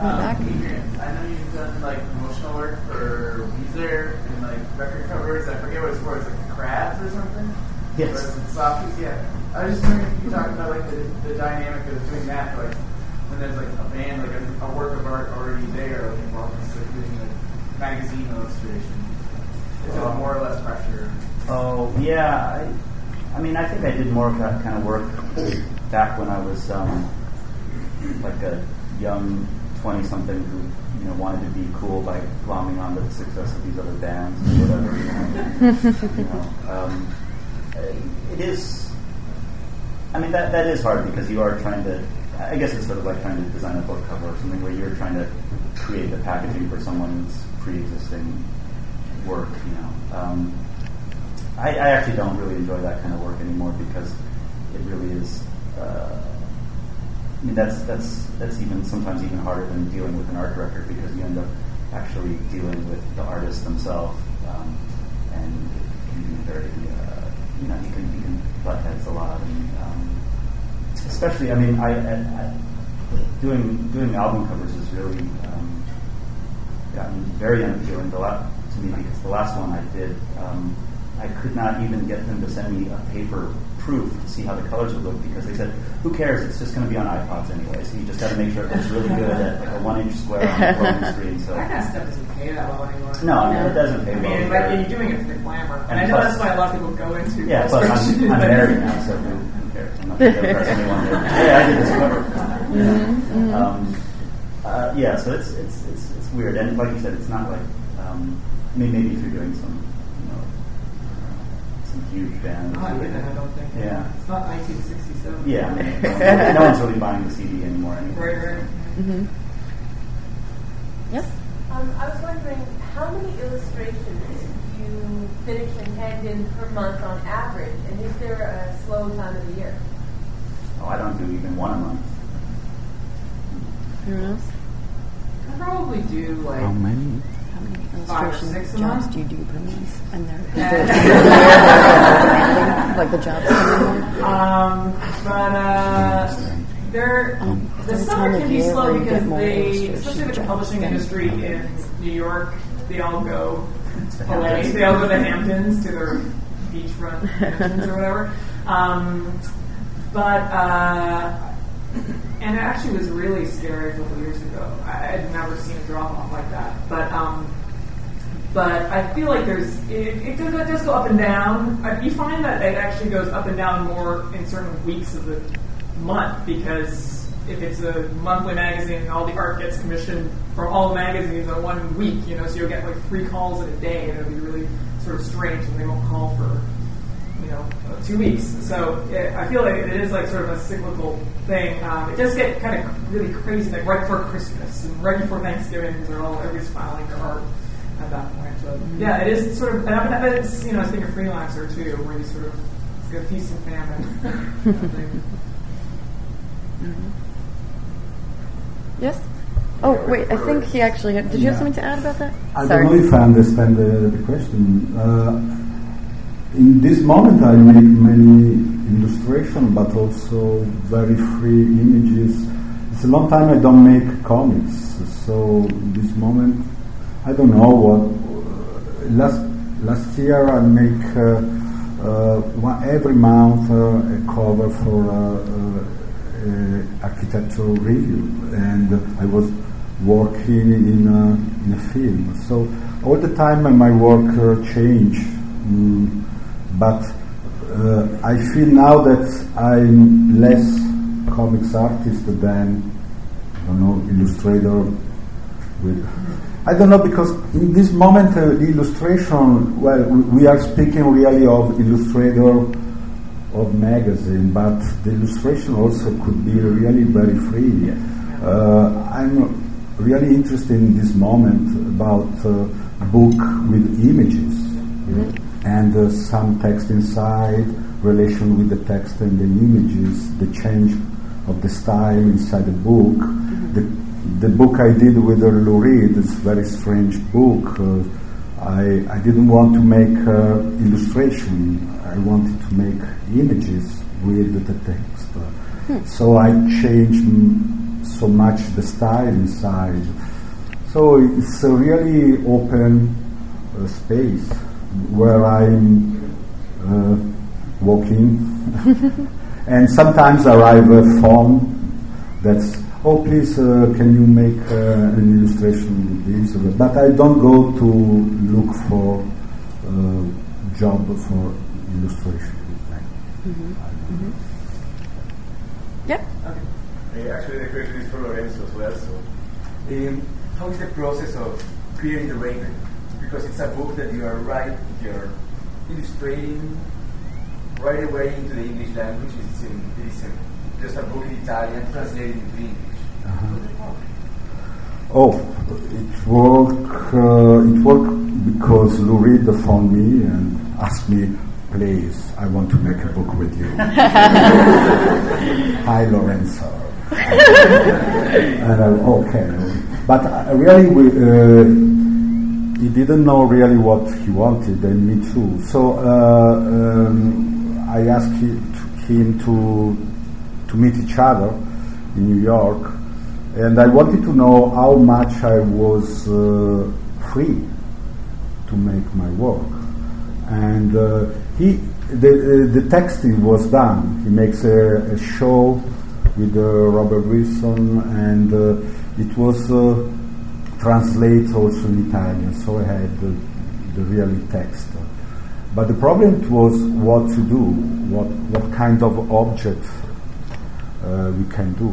Um, back. I know you've done like promotional work for Weezer and like record covers. I forget what it's for. It's like crabs or something. Yes. Or is it softies? Yeah. I was just wondering if you could talk about like the, the dynamic of doing that, like when there's like a band, like a, a work of art already there, like involved in like doing like magazine illustration. Is it more or less pressure? Oh yeah, I, I mean, I think I did more of that kind of work back when I was um, like a young twenty-something who you know wanted to be cool by glomming onto the success of these other bands or whatever. You know, (laughs) you know um, it is. I mean, that that is hard because you are trying to. I guess it's sort of like trying to design a book cover or something where you're trying to create the packaging for someone's pre-existing work. You know. Um, I, I actually don't really enjoy that kind of work anymore because it really is. Uh, I mean, that's that's that's even sometimes even harder than dealing with an art director because you end up actually dealing with the artists themselves, um, and it can be very, uh, you know, you can you can butt heads a lot, and um, especially, I mean, I, I, I doing doing album covers is really um, gotten very unappealing the la- to me because the last one I did, um, I could not even get them to send me a paper proof to see how the colors would look because they said, "Who cares? It's just going to be on iPods anyway." So you just got to make sure it looks really good at like a one-inch square on a (laughs) floating screen. So That kind of stuff doesn't pay that well anymore. no, no, it doesn't pay I well. mean, either. like, you're doing it for the glamour, and, And I know plus- that's why a lot of people go into. Yeah, but I'm, illustration, I'm but- (laughs) married now, so who, who cares? I'm not going to impress anyone. That, hey, I did this cover. Mm-hmm, Um, uh, yeah, so it's, it's it's it's weird, and like you said, it's not like um, I mean, maybe if you're doing some, you know, uh, some huge band. Oh, I get I don't think. Yeah. It's not 1967. Yeah, I mean, no, one's- no one's really buying the CD anymore. Anyway. Right, right. Mm-hmm. Yes. Um, I was wondering how many illustrations you finish and hand in per month on average, and is there a slow time of the year? Oh, I don't do even one a month. Who knows? I probably do like. How many? How many Five illustration jobs do you do per month? And they're (laughs) Yeah. like the jobs. come? Um, but uh, there. the summer can be slow because they, especially with the publishing industry in New York, they all go away. They all go to the Hamptons to their beachfront (laughs) mansions or whatever. Um, but uh, and it actually was really scary a couple years ago. I had never seen a drop off like that. But um, but I feel like there's it, it, does, it does go up and down. Uh, You find that it actually goes up and down more in certain weeks of the month because if it's a monthly magazine, all the art gets commissioned from all the magazines in one week. You know, so you'll get like three calls in a day, and it'll be really sort of strange, and they won't call for you know uh, two weeks. So it, I feel like it is like sort of a cyclical thing. Um, it does get kind of really crazy, like right before Christmas and right before Thanksgiving, because they're all everybody's filing their art at that point. So yeah, it is sort of, and I mean, it's you know, as being a freelancer too, where you sort of it's like a feast and famine. (laughs) Yes. Oh wait, I think he actually. Had, did you have something to add about that? I Sorry. don't know if I understand the, the question. Uh, in this moment, I make many illustration, but also very free images. It's a long time I don't make comics, so in this moment, I don't know what. Last last year, I make uh, uh, one, every month uh, a cover for uh, uh, uh, architectural review, and I was working in a, in a film. So all the time uh, my work uh, change, mm, but uh, I feel now that I'm less comics artist than I don't know illustrator with. I don't know because in this moment uh, the illustration. Well, we, are speaking really of illustrator of magazine, but the illustration also could be really very free. Uh, I'm really interested in this moment about uh, book with images and uh, some text inside, relation with the text and the images, the change of the style inside the book. The, the book I did with uh, Lou Reed is a very strange book. Uh, I, I didn't want to make uh, illustration. I wanted to make images with the text. So I changed mm, so much the style inside. So it's a really open uh, space where I'm uh, walking, (laughs) and sometimes I arrive a phone that's oh please uh, can you make uh, an illustration with this but I don't go to look for uh, job for illustration Yep. Uh, actually, the question is for Lorenzo as well. So, um, how is the process of creating the Raven? Because it's a book that you are right, you're illustrating right away into the English language. It's in, it is in, just a book in Italian translated into English. Oh, it worked. Uh, it worked because Lou Reed phoned me and asked me, "Please, I want to make a book with you." (laughs) Hi, Lorenzo. and I'm okay, but uh, really, we, uh, he didn't know really what he wanted, and me too. So uh, um, I asked him to to meet each other in New York, and I wanted to know how much I was uh, free to make my work. And uh, he, the, uh, the texting was done. He makes a, a show with uh, Robert Wilson, and uh, it was translated also in Italian, so I had the, the really text. But the problem was what to do, what, what kind of object uh, we can do.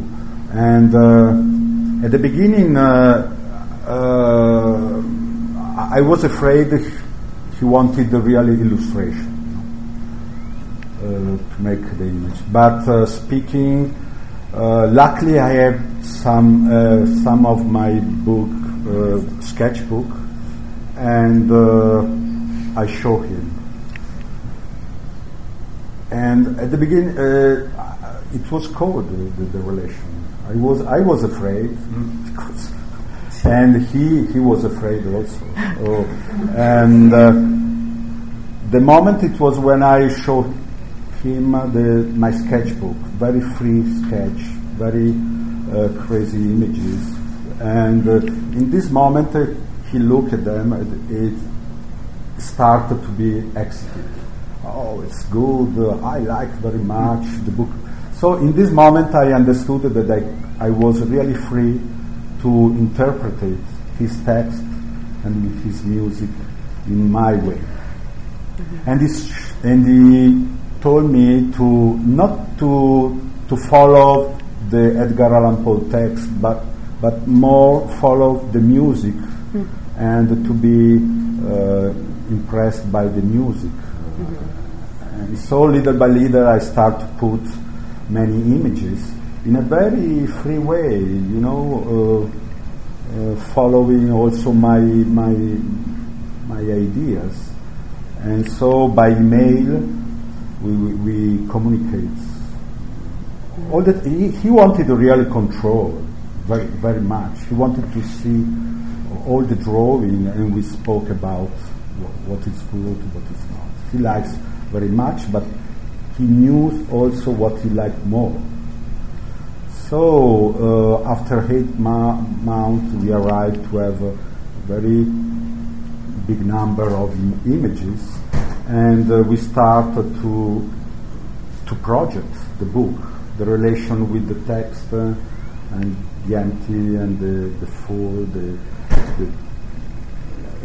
And uh, at the beginning, uh, uh, I was afraid he wanted the real illustration uh, to make the image. But uh, speaking, luckily I have some some of my book sketchbook, and uh, I show him. And at the beginning, uh, it was cold the, the, relation. I was I was afraid, because, and he he was afraid also. Oh, and uh, the moment it was when I showed him uh, the my sketchbook, very free sketch, very uh, crazy images. And uh, in this moment, uh, he looked at them. and It started to be excited. Oh, it's good. Uh, I like very much the book. So in this moment, I understood that I, I was really free to interpret his text and his music in my way. And, this, and he told me to not to to follow the Edgar Allan Poe text, but but more follow the music and to be uh, impressed by the music. And so little by little, I start to put many images in a very free way, you know, uh, uh, following also my my my ideas. And so by email, we, we, we communicate. All that he, he wanted to really control very very much. He wanted to see all the drawing, and we spoke about what is good, what is not. He likes very much, but he knew also what he liked more. So uh, after eight ma- months, we arrived to have a very big number of im- images, and uh, we started to to project the book, the relation with the text uh, and the empty and the, the full, the, the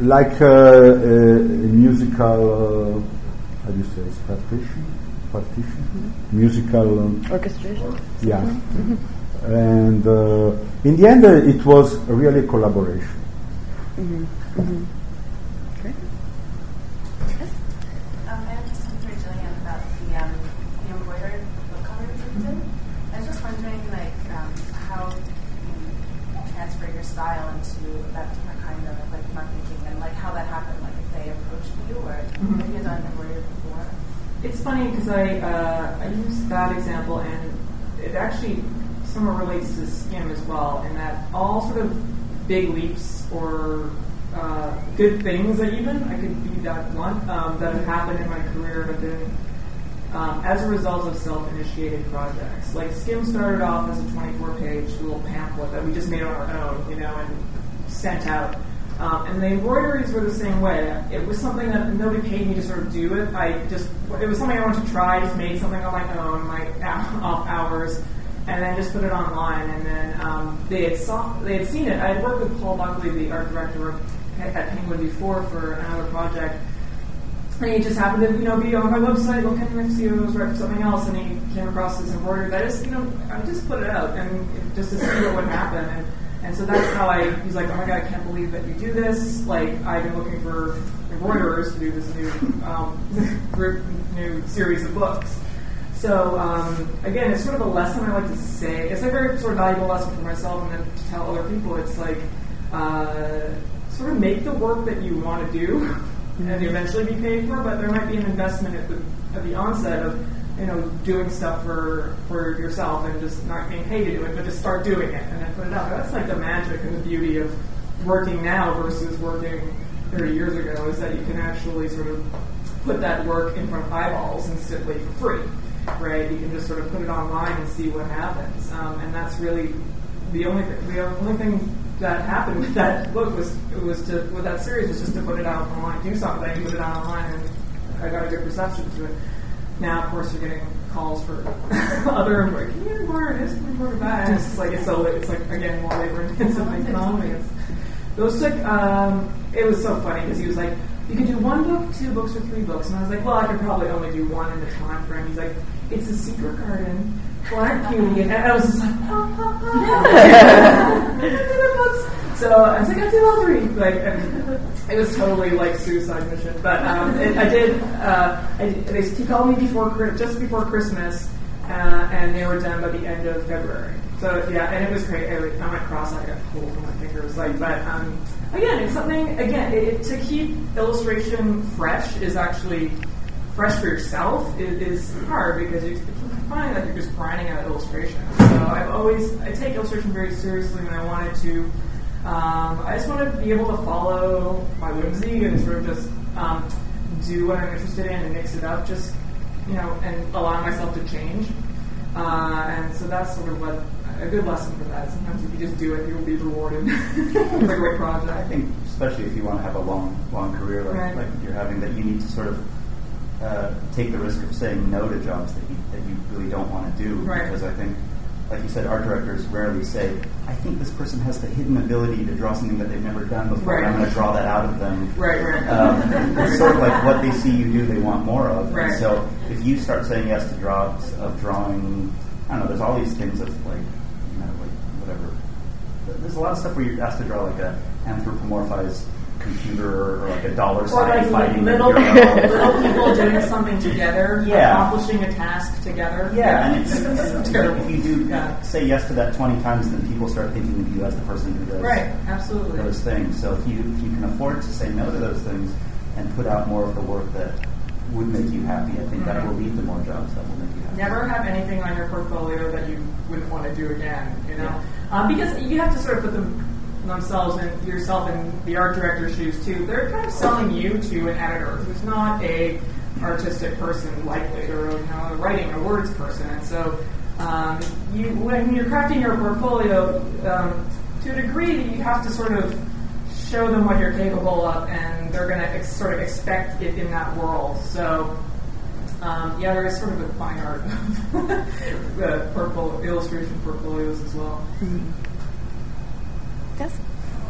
like uh, a, a musical, uh, how do you say, partition, partition, musical. Um, Orchestration. yeah. And uh, in the end, uh, it was really a collaboration. Um, I have just talked to Jillian about the, um, the embroidered book covers you did. I was just wondering, like, um, how you transfer your into that different kind of like marketing and like how that happened, like if they approached you or if you had done embroidered before. It's funny because I uh, I used that example and it actually somewhat relates to skim as well, in that all sort of big leaps or uh, good things that even I could be that one um, that have happened in my career have been um, as a result of self-initiated projects. Like Skim started off as a 24-page little pamphlet that we just made on our own, you know, and sent out. Um, and the embroideries were the same way. It was something that nobody paid me to sort of do it. I just it was something I wanted to try. Just made something on my own, my (laughs) off hours, and then just put it online. And then um, they had saw they had seen it. I had worked with Paul Buckley, the art director at Penguin before, for another project. And he just happened to, you know, be on my website looking if he was right for something else, and he came across this embroidery. I just, you know, I just put it out and just to see what would happen. And, and so that's how I. He's like, oh my god, I can't believe that you do this. Like I've been looking for embroiderers to do this new um, (laughs) group, new series of books. So um, again, it's sort of a lesson I like to say. It's a very sort of valuable lesson for myself and then to tell other people. It's like uh, sort of make the work that you want to do (laughs) and eventually be paid for, but there might be an investment at the at the onset of you know doing stuff for for yourself and just not being paid to do it, but just start doing it and then put it out. That's like the magic and the beauty of working now versus working 30 years ago is that you can actually sort of put that work in front of eyeballs instantly for free, right? You can just sort of put it online and see what happens, um, and that's really the only th- the only thing that happened with that book was was to with that series was just to put it out online, do something, put it out online, and I got a good reception to it. Now, of course, you're getting calls for (laughs) other like, can you embroider this, can you embroider that? And it's like it's so it's like again more labor intensive than economics. Those took. Um, it was so funny because he was like, you could do one book, two books, or three books, and I was like, well, I could probably only do one in the time frame. He's like, it's a secret garden. Black Beauty, and I was just like, oh, oh, oh. so I was like, I did all three. Like, and it was totally like suicide mission. But um, it, I did. Uh, I they, he called me before just before Christmas, uh, and they were done by the end of February. So yeah, and it was great. I, like, I went cross. I got holes in my fingers. Like, but um, again, it's something. Again, it, it, to keep illustration fresh is actually fresh for yourself is, is hard because you, find that you're just grinding out illustration. So I've always I take illustration very seriously, and I wanted to. Um, I just want to be able to follow my whimsy and sort of just um, do what I'm interested in and mix it up, just you know, and allow myself to change. Uh, and so that's sort of what a good lesson for that. Sometimes if you just do it, you'll be rewarded (laughs) with a great project. I think, especially if you want to have a long, long career like, Right. like you're having, that you need to sort of uh, take the risk of saying no to jobs that you, that you really don't want to do. Right. Because I think, like you said, art directors rarely say, I think this person has the hidden ability to draw something that they've never done before, and I'm going to draw that out of them. Right, right. Um, it's sort of like what they see you do, they want more of. Right. And so if you start saying yes to jobs of drawing, I don't know, there's all these things of like, you know, like whatever. There's a lot of stuff where you're asked to draw like a anthropomorphized computer or like a dollar Or sign like fighting little, little people doing something together, (laughs) Yeah. accomplishing a task together. Yeah, and it's, (laughs) it's terrible. if you do Yeah. say yes to that 20 times, then people start thinking of you as the person who does Right, absolutely. those things. So if you if you can afford to say no to those things and put out more of the work that would make you happy, I think that Mhm. will lead to more jobs that will make you happy. Never have anything on your portfolio that you wouldn't want to do again, you know, um, because you have to sort of put them themselves and yourself in the art director's shoes too. They're kind of selling you to an editor who's not a artistic person likely or you know, a writing or words person, and so um, you when you're crafting your portfolio um, to a degree, you have to sort of show them what you're capable of, and they're going to ex- sort of expect it in that world. So. Um, yeah, there is sort of a fine art of (laughs) the portfolio, illustration portfolios as well.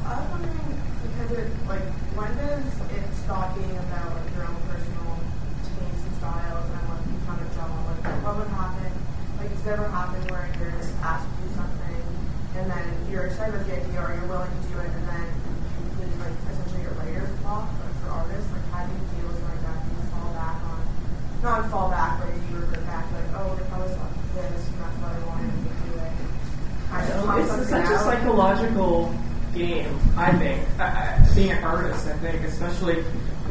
I was wondering because it like when does it stop being about like your own personal tastes and styles and what you kind of draw? Like what would happen? Like it's never happened where you're asked to do something and then you're excited with the idea or you're willing to do it and then you like essentially your writer's block like for artists. Like how do you deal with like that? Do you fall back on not fall back, but you revert back like, oh, if I was like this and that's what I wanted to do it. It's such a psychological game, I think. Being an artist, I think, especially if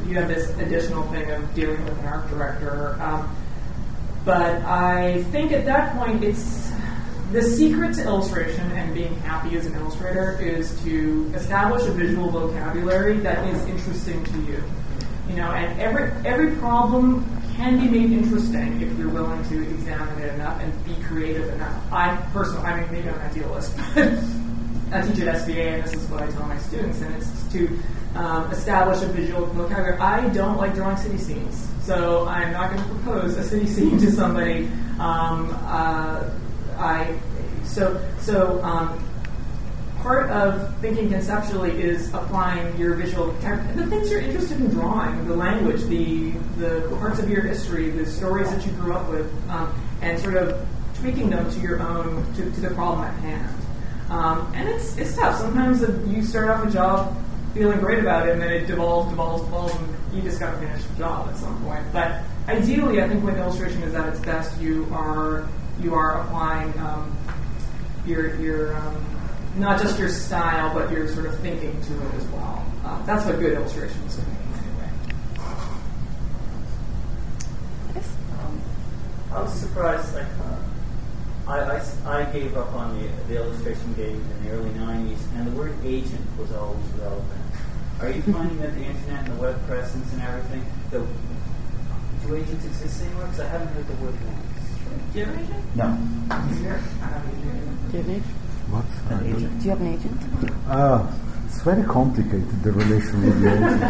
you have this additional thing of dealing with an art director. Um, but I think at that point, it's the secret to illustration and being happy as an illustrator is to establish a visual vocabulary that is interesting to you. You know, and every every problem can be made interesting if you're willing to examine it enough and be creative enough. I personally, I mean, maybe I'm an idealist, (laughs) but I teach at SVA, and this is what I tell my students, and it's to um, establish a visual vocabulary. I don't like drawing city scenes, so I'm not going to propose a city (laughs) scene to somebody. Um, uh, I so so. Um, part of thinking conceptually is applying your visual. The things you're interested in drawing, the language, the the parts of your history, the stories that you grew up with, um, and sort of tweaking them to your own to, to the problem at hand. Um, and it's it's tough. Sometimes you start off a job feeling great about it, and then it devolves, devolves, devolves, and you just got to finish the job at some point. But ideally, I think when illustration is at its best, you are you are applying um, your your um, not just your style, but your sort of thinking to it as well. Um, that's what good illustration is to me, anyway. Um, I was surprised, like, uh, I, I s- I gave up on the, the illustration game in the early 90s, and the word agent was always relevant. Are you finding that the internet and the web presence and everything, the, do agents exist anymore? Because I haven't heard the word once. Do you have an agent? No. Here? I have an agent. Do you have an agent? What? An agent. Do you have an agent? Uh, it's very complicated, the relation with the agent.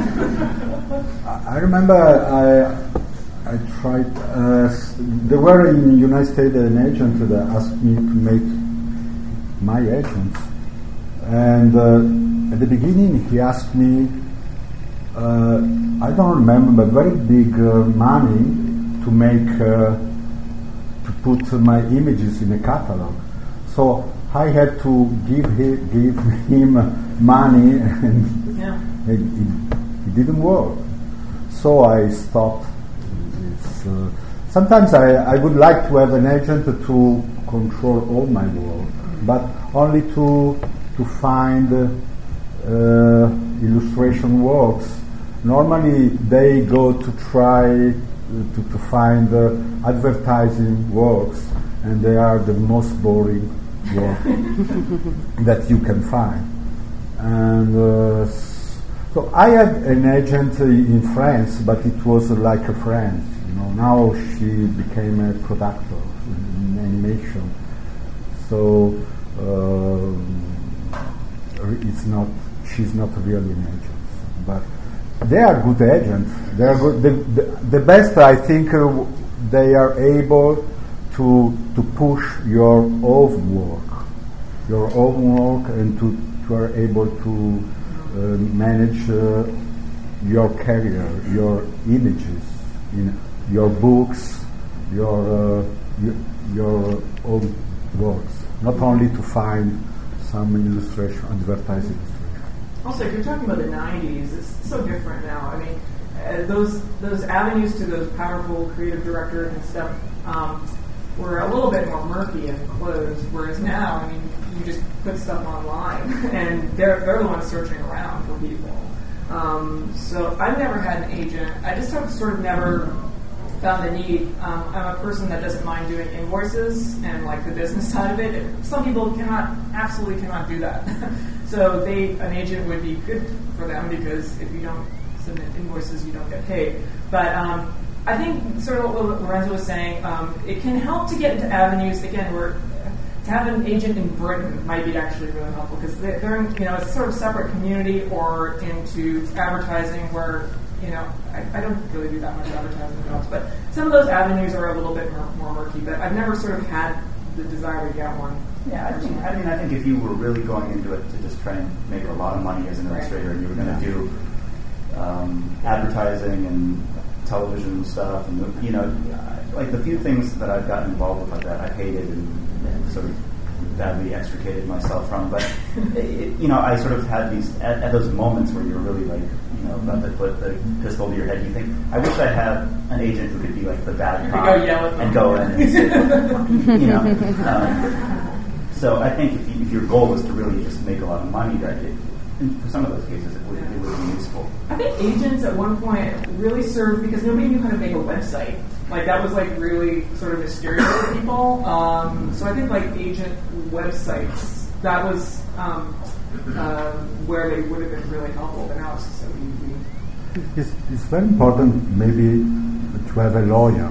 I I remember I, I tried, uh, there were in the United States an agent that asked me to make my agent, And uh, at the beginning he asked me, uh, I don't remember, but very big uh, money to make, uh, to put my images in a catalog. So I had to give he, give him money, (laughs) and Yeah. it, it, it didn't work. So I stopped. It's, uh, sometimes I, I would like to have an agent to control all my work, but only to to find uh, illustration works. Normally, they go to try to, to find uh, advertising works, and they are the most boring work (laughs) that you can find. And uh, so I had an agent uh, in France, but it was like a friend. You know, now she became a producer in animation. So um, it's not she's not really an agent, but they are good agents. They are good. The, the, the best, I think, uh, they are able to to push your own work, your own work, and to, to are able to uh, manage uh, your career, your images, in your books, your uh, your, own works. Not only to find some illustration, advertising illustration. Also, if you're talking about the '90s, it's so different now. I mean, uh, those those avenues to those powerful creative directors and stuff um, were a little bit more murky and closed. Whereas now, I mean, you just put stuff online, (laughs) and they're they're the ones searching around for people. Um, so I've never had an agent. I just have sort of never found the need. Um, I'm a person that doesn't mind doing invoices and like the business side of it. Some people cannot, absolutely cannot do that. (laughs) so they, an agent would be good for them because if you don't submit invoices, you don't get paid. But um, I think sort of what Lorenzo was saying, um, it can help to get into avenues again where to have an agent in Britain might be actually really helpful because they're in, you know a sort of separate community or into advertising where you know, I, I, don't really do that much advertising jobs, but some of those avenues are a little bit more, more murky. But I've never sort of had the desire to get one. Yeah, I, think, I mean, I think if you were really going into it to just try and make a lot of money as an illustrator, and you were going to do um, advertising and television stuff, and you know, like the few things that I've gotten involved with like that, I hated and, and sort of badly extricated myself from. But it, you know, I sort of had these at, at, those moments where you're really like, you know, about to put the pistol to your head. You think, I wish I had an agent who could be like the bad cop go and go in and you know. Um, so I think if, you, if, your goal was to really just make a lot of money, that it, for some of those cases, it would, it would be useful. I think agents at one point really served because nobody knew how to make a website. Like that was like really sort of mysterious to people. Um, so I think like agent websites that was um, uh, where they would have been really helpful, but now it's so easy. It's, it's very important maybe to have a lawyer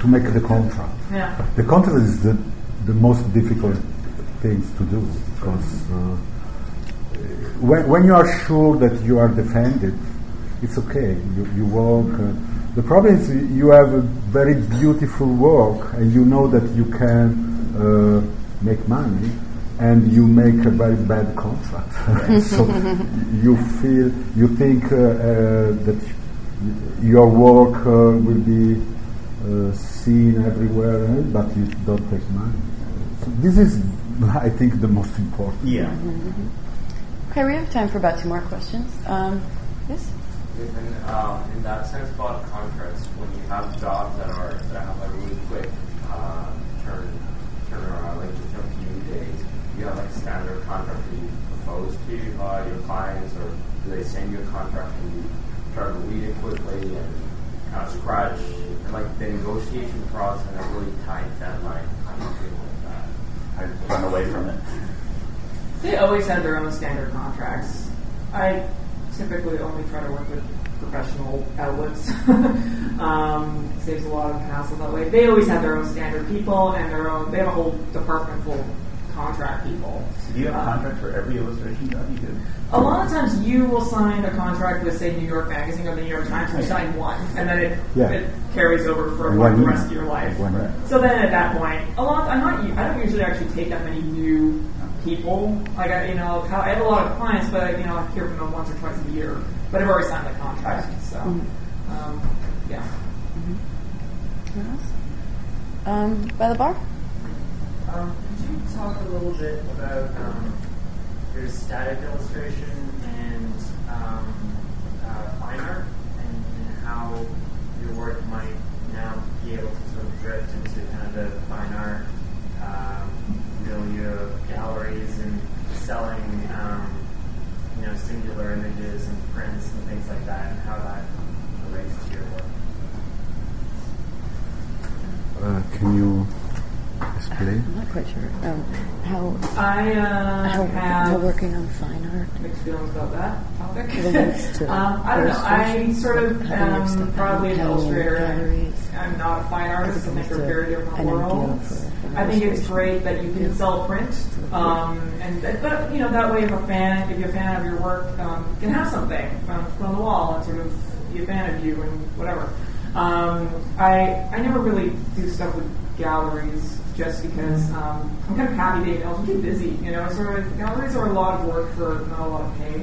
to make the contract. Yeah. The contract is the, the most difficult things to do because uh, when, when you are sure that you are defended, it's okay. You, you work. Uh, the problem is you have a very beautiful work and you know that you can uh, make money and you make a very bad contract. (laughs) so you feel, you think uh, uh, that your work uh, will be uh, seen everywhere, eh, but you don't take money. So this is, I think, the most important. Yeah. Mm-hmm. Okay, we have time for about two more questions. Um, yes? in, um, in that sense about contracts, when you have jobs that are that have a really quick uh, turn turnaround, like just a few days, you have like a standard contract that you propose to uh, your clients, or do they send you a contract and you try to read it quickly and kind of scratch and like the negotiation process and a really tight deadline? How do you feel with that? I run away from it. They always had their own standard contracts. I typically only try to work with professional outlets. (laughs) um, saves a lot of hassle that way. They always have their own standard people and their own. They have a whole department full of contract people. So do you have a contract for every illustration job you do? A lot of times you will sign a contract with, say, New York Magazine or the New York Times. You sign one, and then it, yeah. it carries over for like, the rest of your life. So then at that point, a lot. I'm not. I don't usually actually take that many new people. Like I, you know, I have a lot of clients, but you know, I hear from them once or twice a year. But I've already signed the contract, so mm-hmm. um, yeah. Mm-hmm. Um, by the bar. Um, could you talk a little bit about um, your static illustration and um, uh, fine art, and, and how your work might now be able to sort of drift into kind of the fine art milieu of galleries and selling, um, you know, singular images and prints and things like that, and how that relates to your work. Uh, can you explain? I'm not quite sure. Um, how I uh, how, have how working on fine art. Mixed feelings about that topic. to (laughs) um, I don't know. I sort of um, probably an illustrator. Galleries. I'm not a fine artist. I think they're very different worlds. I think it's great that you can sell print, um, and that, but you know that way, if a fan, if you're a fan of your work, um, you can have something um, put on the wall and sort of be a fan of you and whatever. Um, I I never really do stuff with galleries just because um, I'm kind of happy being able to busy. You know, sort of galleries are a lot of work for not a lot of pay.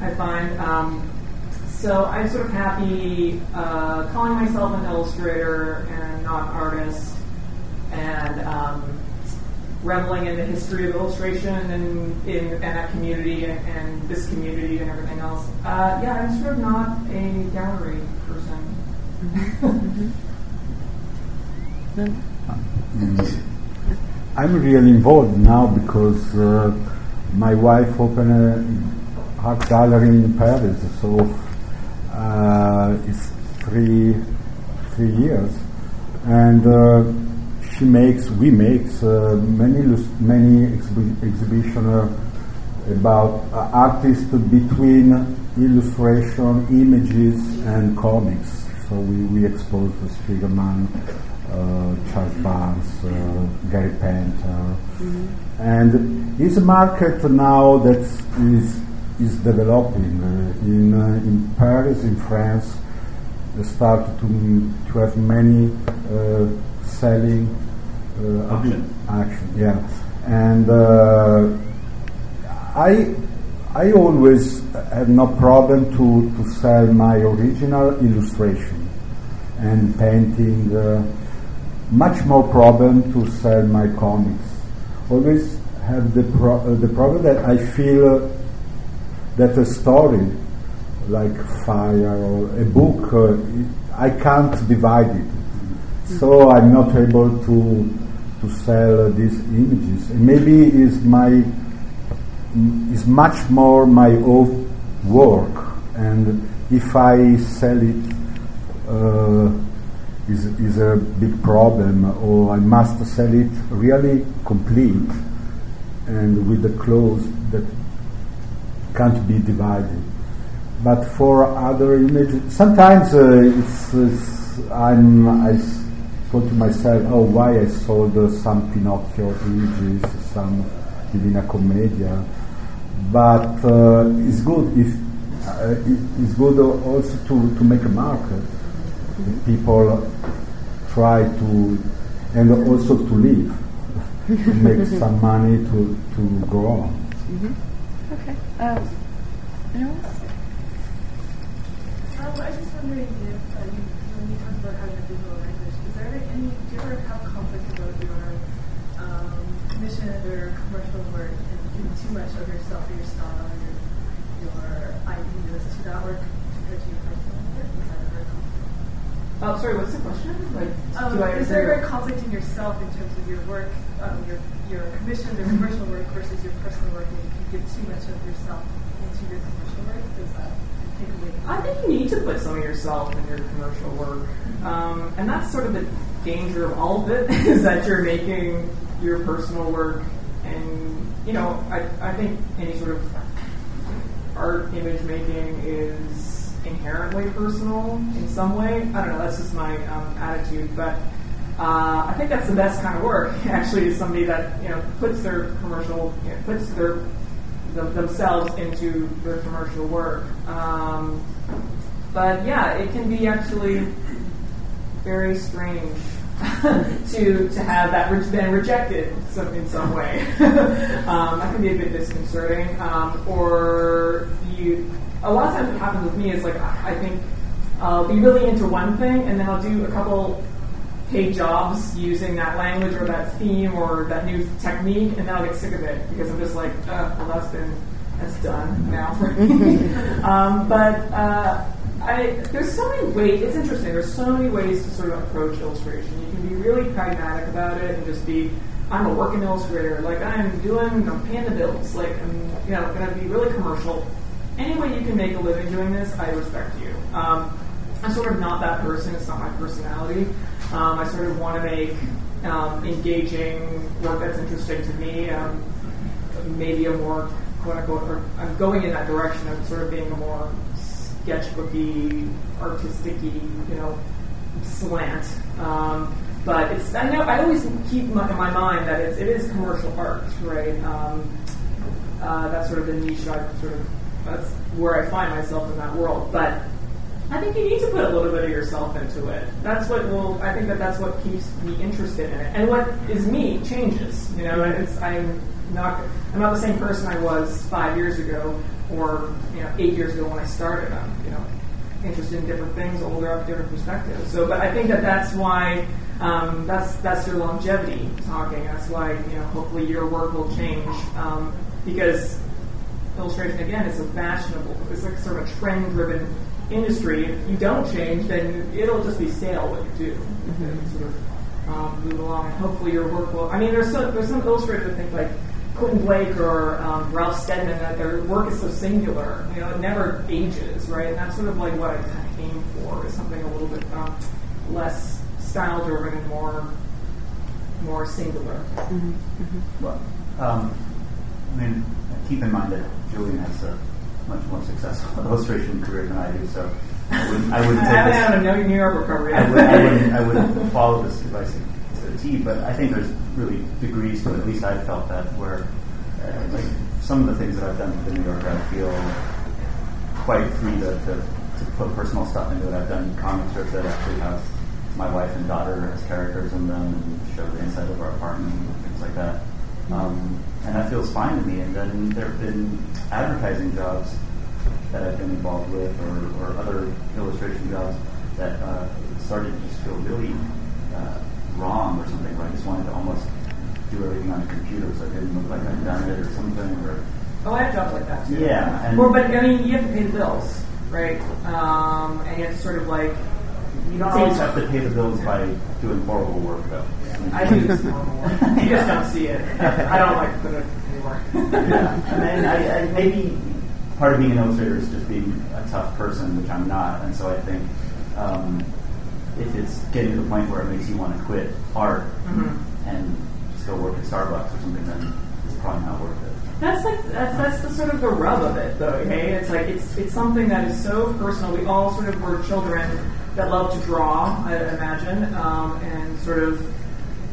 (laughs) I find. Um, so I'm sort of happy uh, calling myself an illustrator and not an artist, and um, reveling in the history of illustration and in and that community and, and this community and everything else. Uh, yeah, I'm sort of not a gallery person. Mm. I'm really involved now because uh, my wife opened a art gallery in Paris, so uh, it's three three years, and uh, she makes we makes uh, many many exhi- exhibition uh, about uh, artists between illustration, images, and comics. So we, we expose the Spiegelman, uh, Charles Burns, uh, Gary Panter, and it's a market now that is is developing uh, in uh, in Paris, in France. They start to to have many uh, selling uh, Auction. action, yeah, and. Uh, I I always have no problem to, to sell my original illustration and painting. Uh, much more problem to sell my comics. Always have the pro- uh, the problem that I feel uh, that a story like fire or a book uh, I can't divide it. So I'm not able to to sell these images. And maybe is my is much more my own work, and if I sell it, is is a big problem, or I must sell it really complete and with the clothes that can't be divided. But for other images, sometimes uh, it's, it's I'm I thought to myself, oh, why I sold uh, some Pinocchio images, some Divina Commedia. But uh, it's good if uh, it's good also to, to make a market. People try to and also to live, to make (laughs) some money to to go on. Mm-hmm. Okay. Um, anyone else? Um, I was just wondering if uh, you, when you talk about having a visual language, is there any, do you ever have conflict about your um, commission or commercial work and giving too much of yourself or your style or your, your ideas to that work compared to your personal work? Is that ever a conflict? Oh, sorry, what's the question? Like, Um, is there a conflict in yourself in terms of your work, um, your your commissioned or commercial work versus your personal work, and if you give too much of yourself into your commercial work, does that take away? I think you need to put some of yourself in your commercial work, um, and that's sort of the danger of all of it (laughs) is that you're making your personal work, and you know, I, I think any sort of art image making is inherently personal in some way. I don't know. That's just my um, attitude, but. Uh, I think that's the best kind of work. (laughs) Actually, is somebody that you know puts their commercial, you know, puts their them, themselves into their commercial work. Um, but yeah, it can be actually very strange (laughs) to to have that re- been rejected some, in some way. (laughs) um, that can be a bit disconcerting. Um, or you, a lot of times what happens with me is like I think I'll be really into one thing and then I'll do a couple paid jobs using that language or that theme or that new technique, and then I'll get sick of it because I'm just like, uh, well, that's been that's done now for (laughs) me. um, but uh, I, there's so many ways. It's interesting. There's so many ways to sort of approach illustration. You can be really pragmatic about it and just be, I'm a working illustrator. Like I'm doing, I'm paying the bills. Like I'm, you know, going to be really commercial. Any way you can make a living doing this, I respect you. Um, I'm sort of not that person. It's not my personality. Um, I sort of want to make um, engaging work that's interesting to me. Um, maybe a more quote unquote, or I'm going in that direction of sort of being a more sketchbooky, artistic you know, slant. Um, but it's I know I always keep in my mind that it's, it is commercial art, right? Um, uh, that's sort of the niche I sort of that's where I find myself in that world. But I think you need to put a little bit of yourself into it. That's what will. I think that that's what keeps me interested in it. And what is me changes. You know, it's, I'm not. I'm not the same person I was five years ago, or you know, eight years ago when I started. I'm you know interested in different things, older, have different perspectives. So, but I think that that's why. Um, that's that's your longevity talking. That's why you know hopefully your work will change um, because illustration again is a fashionable. It's like sort of a trend-driven industry. If you don't change, then it'll just be stale what you do. And sort of um, move along, and hopefully your work will. I mean, there's some there's some illustrators that think like Quentin Blake or um, Ralph Steadman that their work is so singular. You know, it never ages, right? And that's sort of like what I kind of aim for is something a little bit um, less style driven and more more singular. Well, um, I mean, keep in mind that Jillian has a much more successful (laughs) illustration career than I do, so I wouldn't, I wouldn't (laughs) I take this. a no New York recovery. I, would, I, wouldn't, I wouldn't (laughs) follow this advice to the T, but I think there's really degrees to it. At least I've felt that where, uh, like, some of the things that I've done for the New Yorker, I feel quite free to, to, to put personal stuff into it. I've done comic strips that actually have my wife and daughter as characters in them and show the inside of our apartment and things like that. Um, and that feels fine to me. And then there have been advertising jobs that I've been involved with, or, or other illustration jobs that uh, started to just feel really uh, wrong or something. Where I just wanted to almost do everything on a computer, so it didn't look like I'd done it or something. Or Oh, I have jobs like that too. Yeah, and- well, but I mean, you have to pay the bills, right? Um, and you have to sort of like you don't always have to pay the bills by doing horrible work, though. I do normal work. (laughs) You just don't see it. I don't like to put it yeah, and I, I, maybe part of being an illustrator is just being a tough person, which I'm not, and so I think um, if it's getting to the point where it makes you want to quit art Mhm. and just go work at Starbucks or something, then it's probably not worth it. That's like that's that's the sort of the rub of it, though. Okay, it's like it's it's something that is so personal. We all sort of were children that loved to draw, I imagine, um, and sort of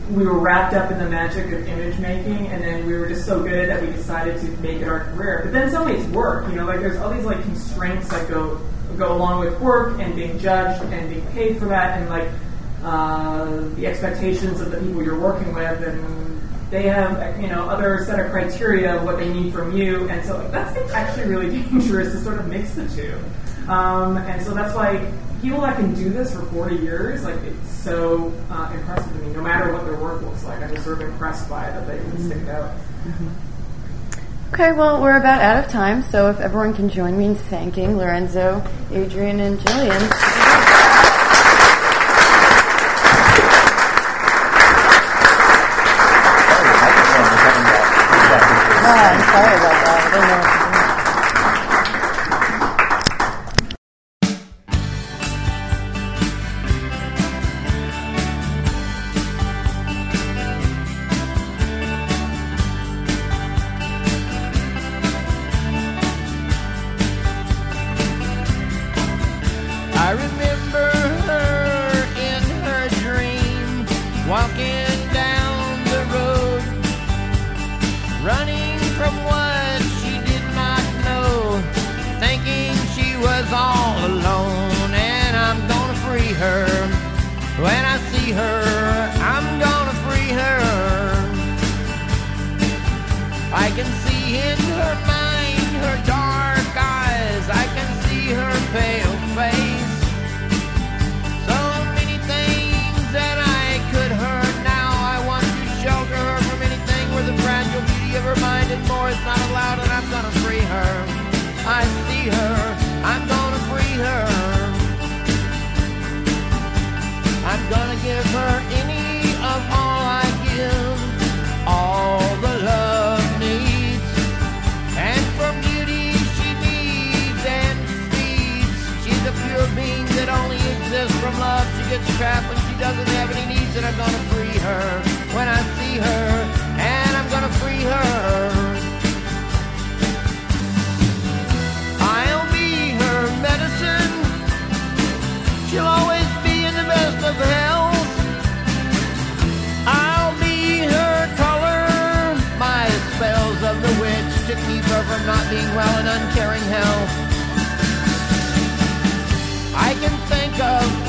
we were wrapped up in the magic of image making, and then we were just so good that we decided to make it our career. But then suddenly it's work. You know, like there's all these like constraints that go go along with work and being judged and being paid for that, and like uh, the expectations of the people you're working with, and they have you know other set of criteria of what they need from you, and so like, that's actually really (laughs) dangerous to sort of mix the two. Um, and so that's why people that can do this for 40 years, like it's so uh, impressive to me. No matter what their work looks like, I'm just sort of impressed by it that they can stick it out. Okay, well, we're about out of time, so if everyone can join me in thanking Lorenzo, Adrian, and Jillian. Yeah, I see her. I'm gonna free her. I'm gonna give her any of all I give, all the love needs, and from beauty she needs and speeds. She's a pure being that only exists from love. She gets trapped when she doesn't have any needs, and I'm gonna free her when I see her, not being well and uncaring hell. I can think of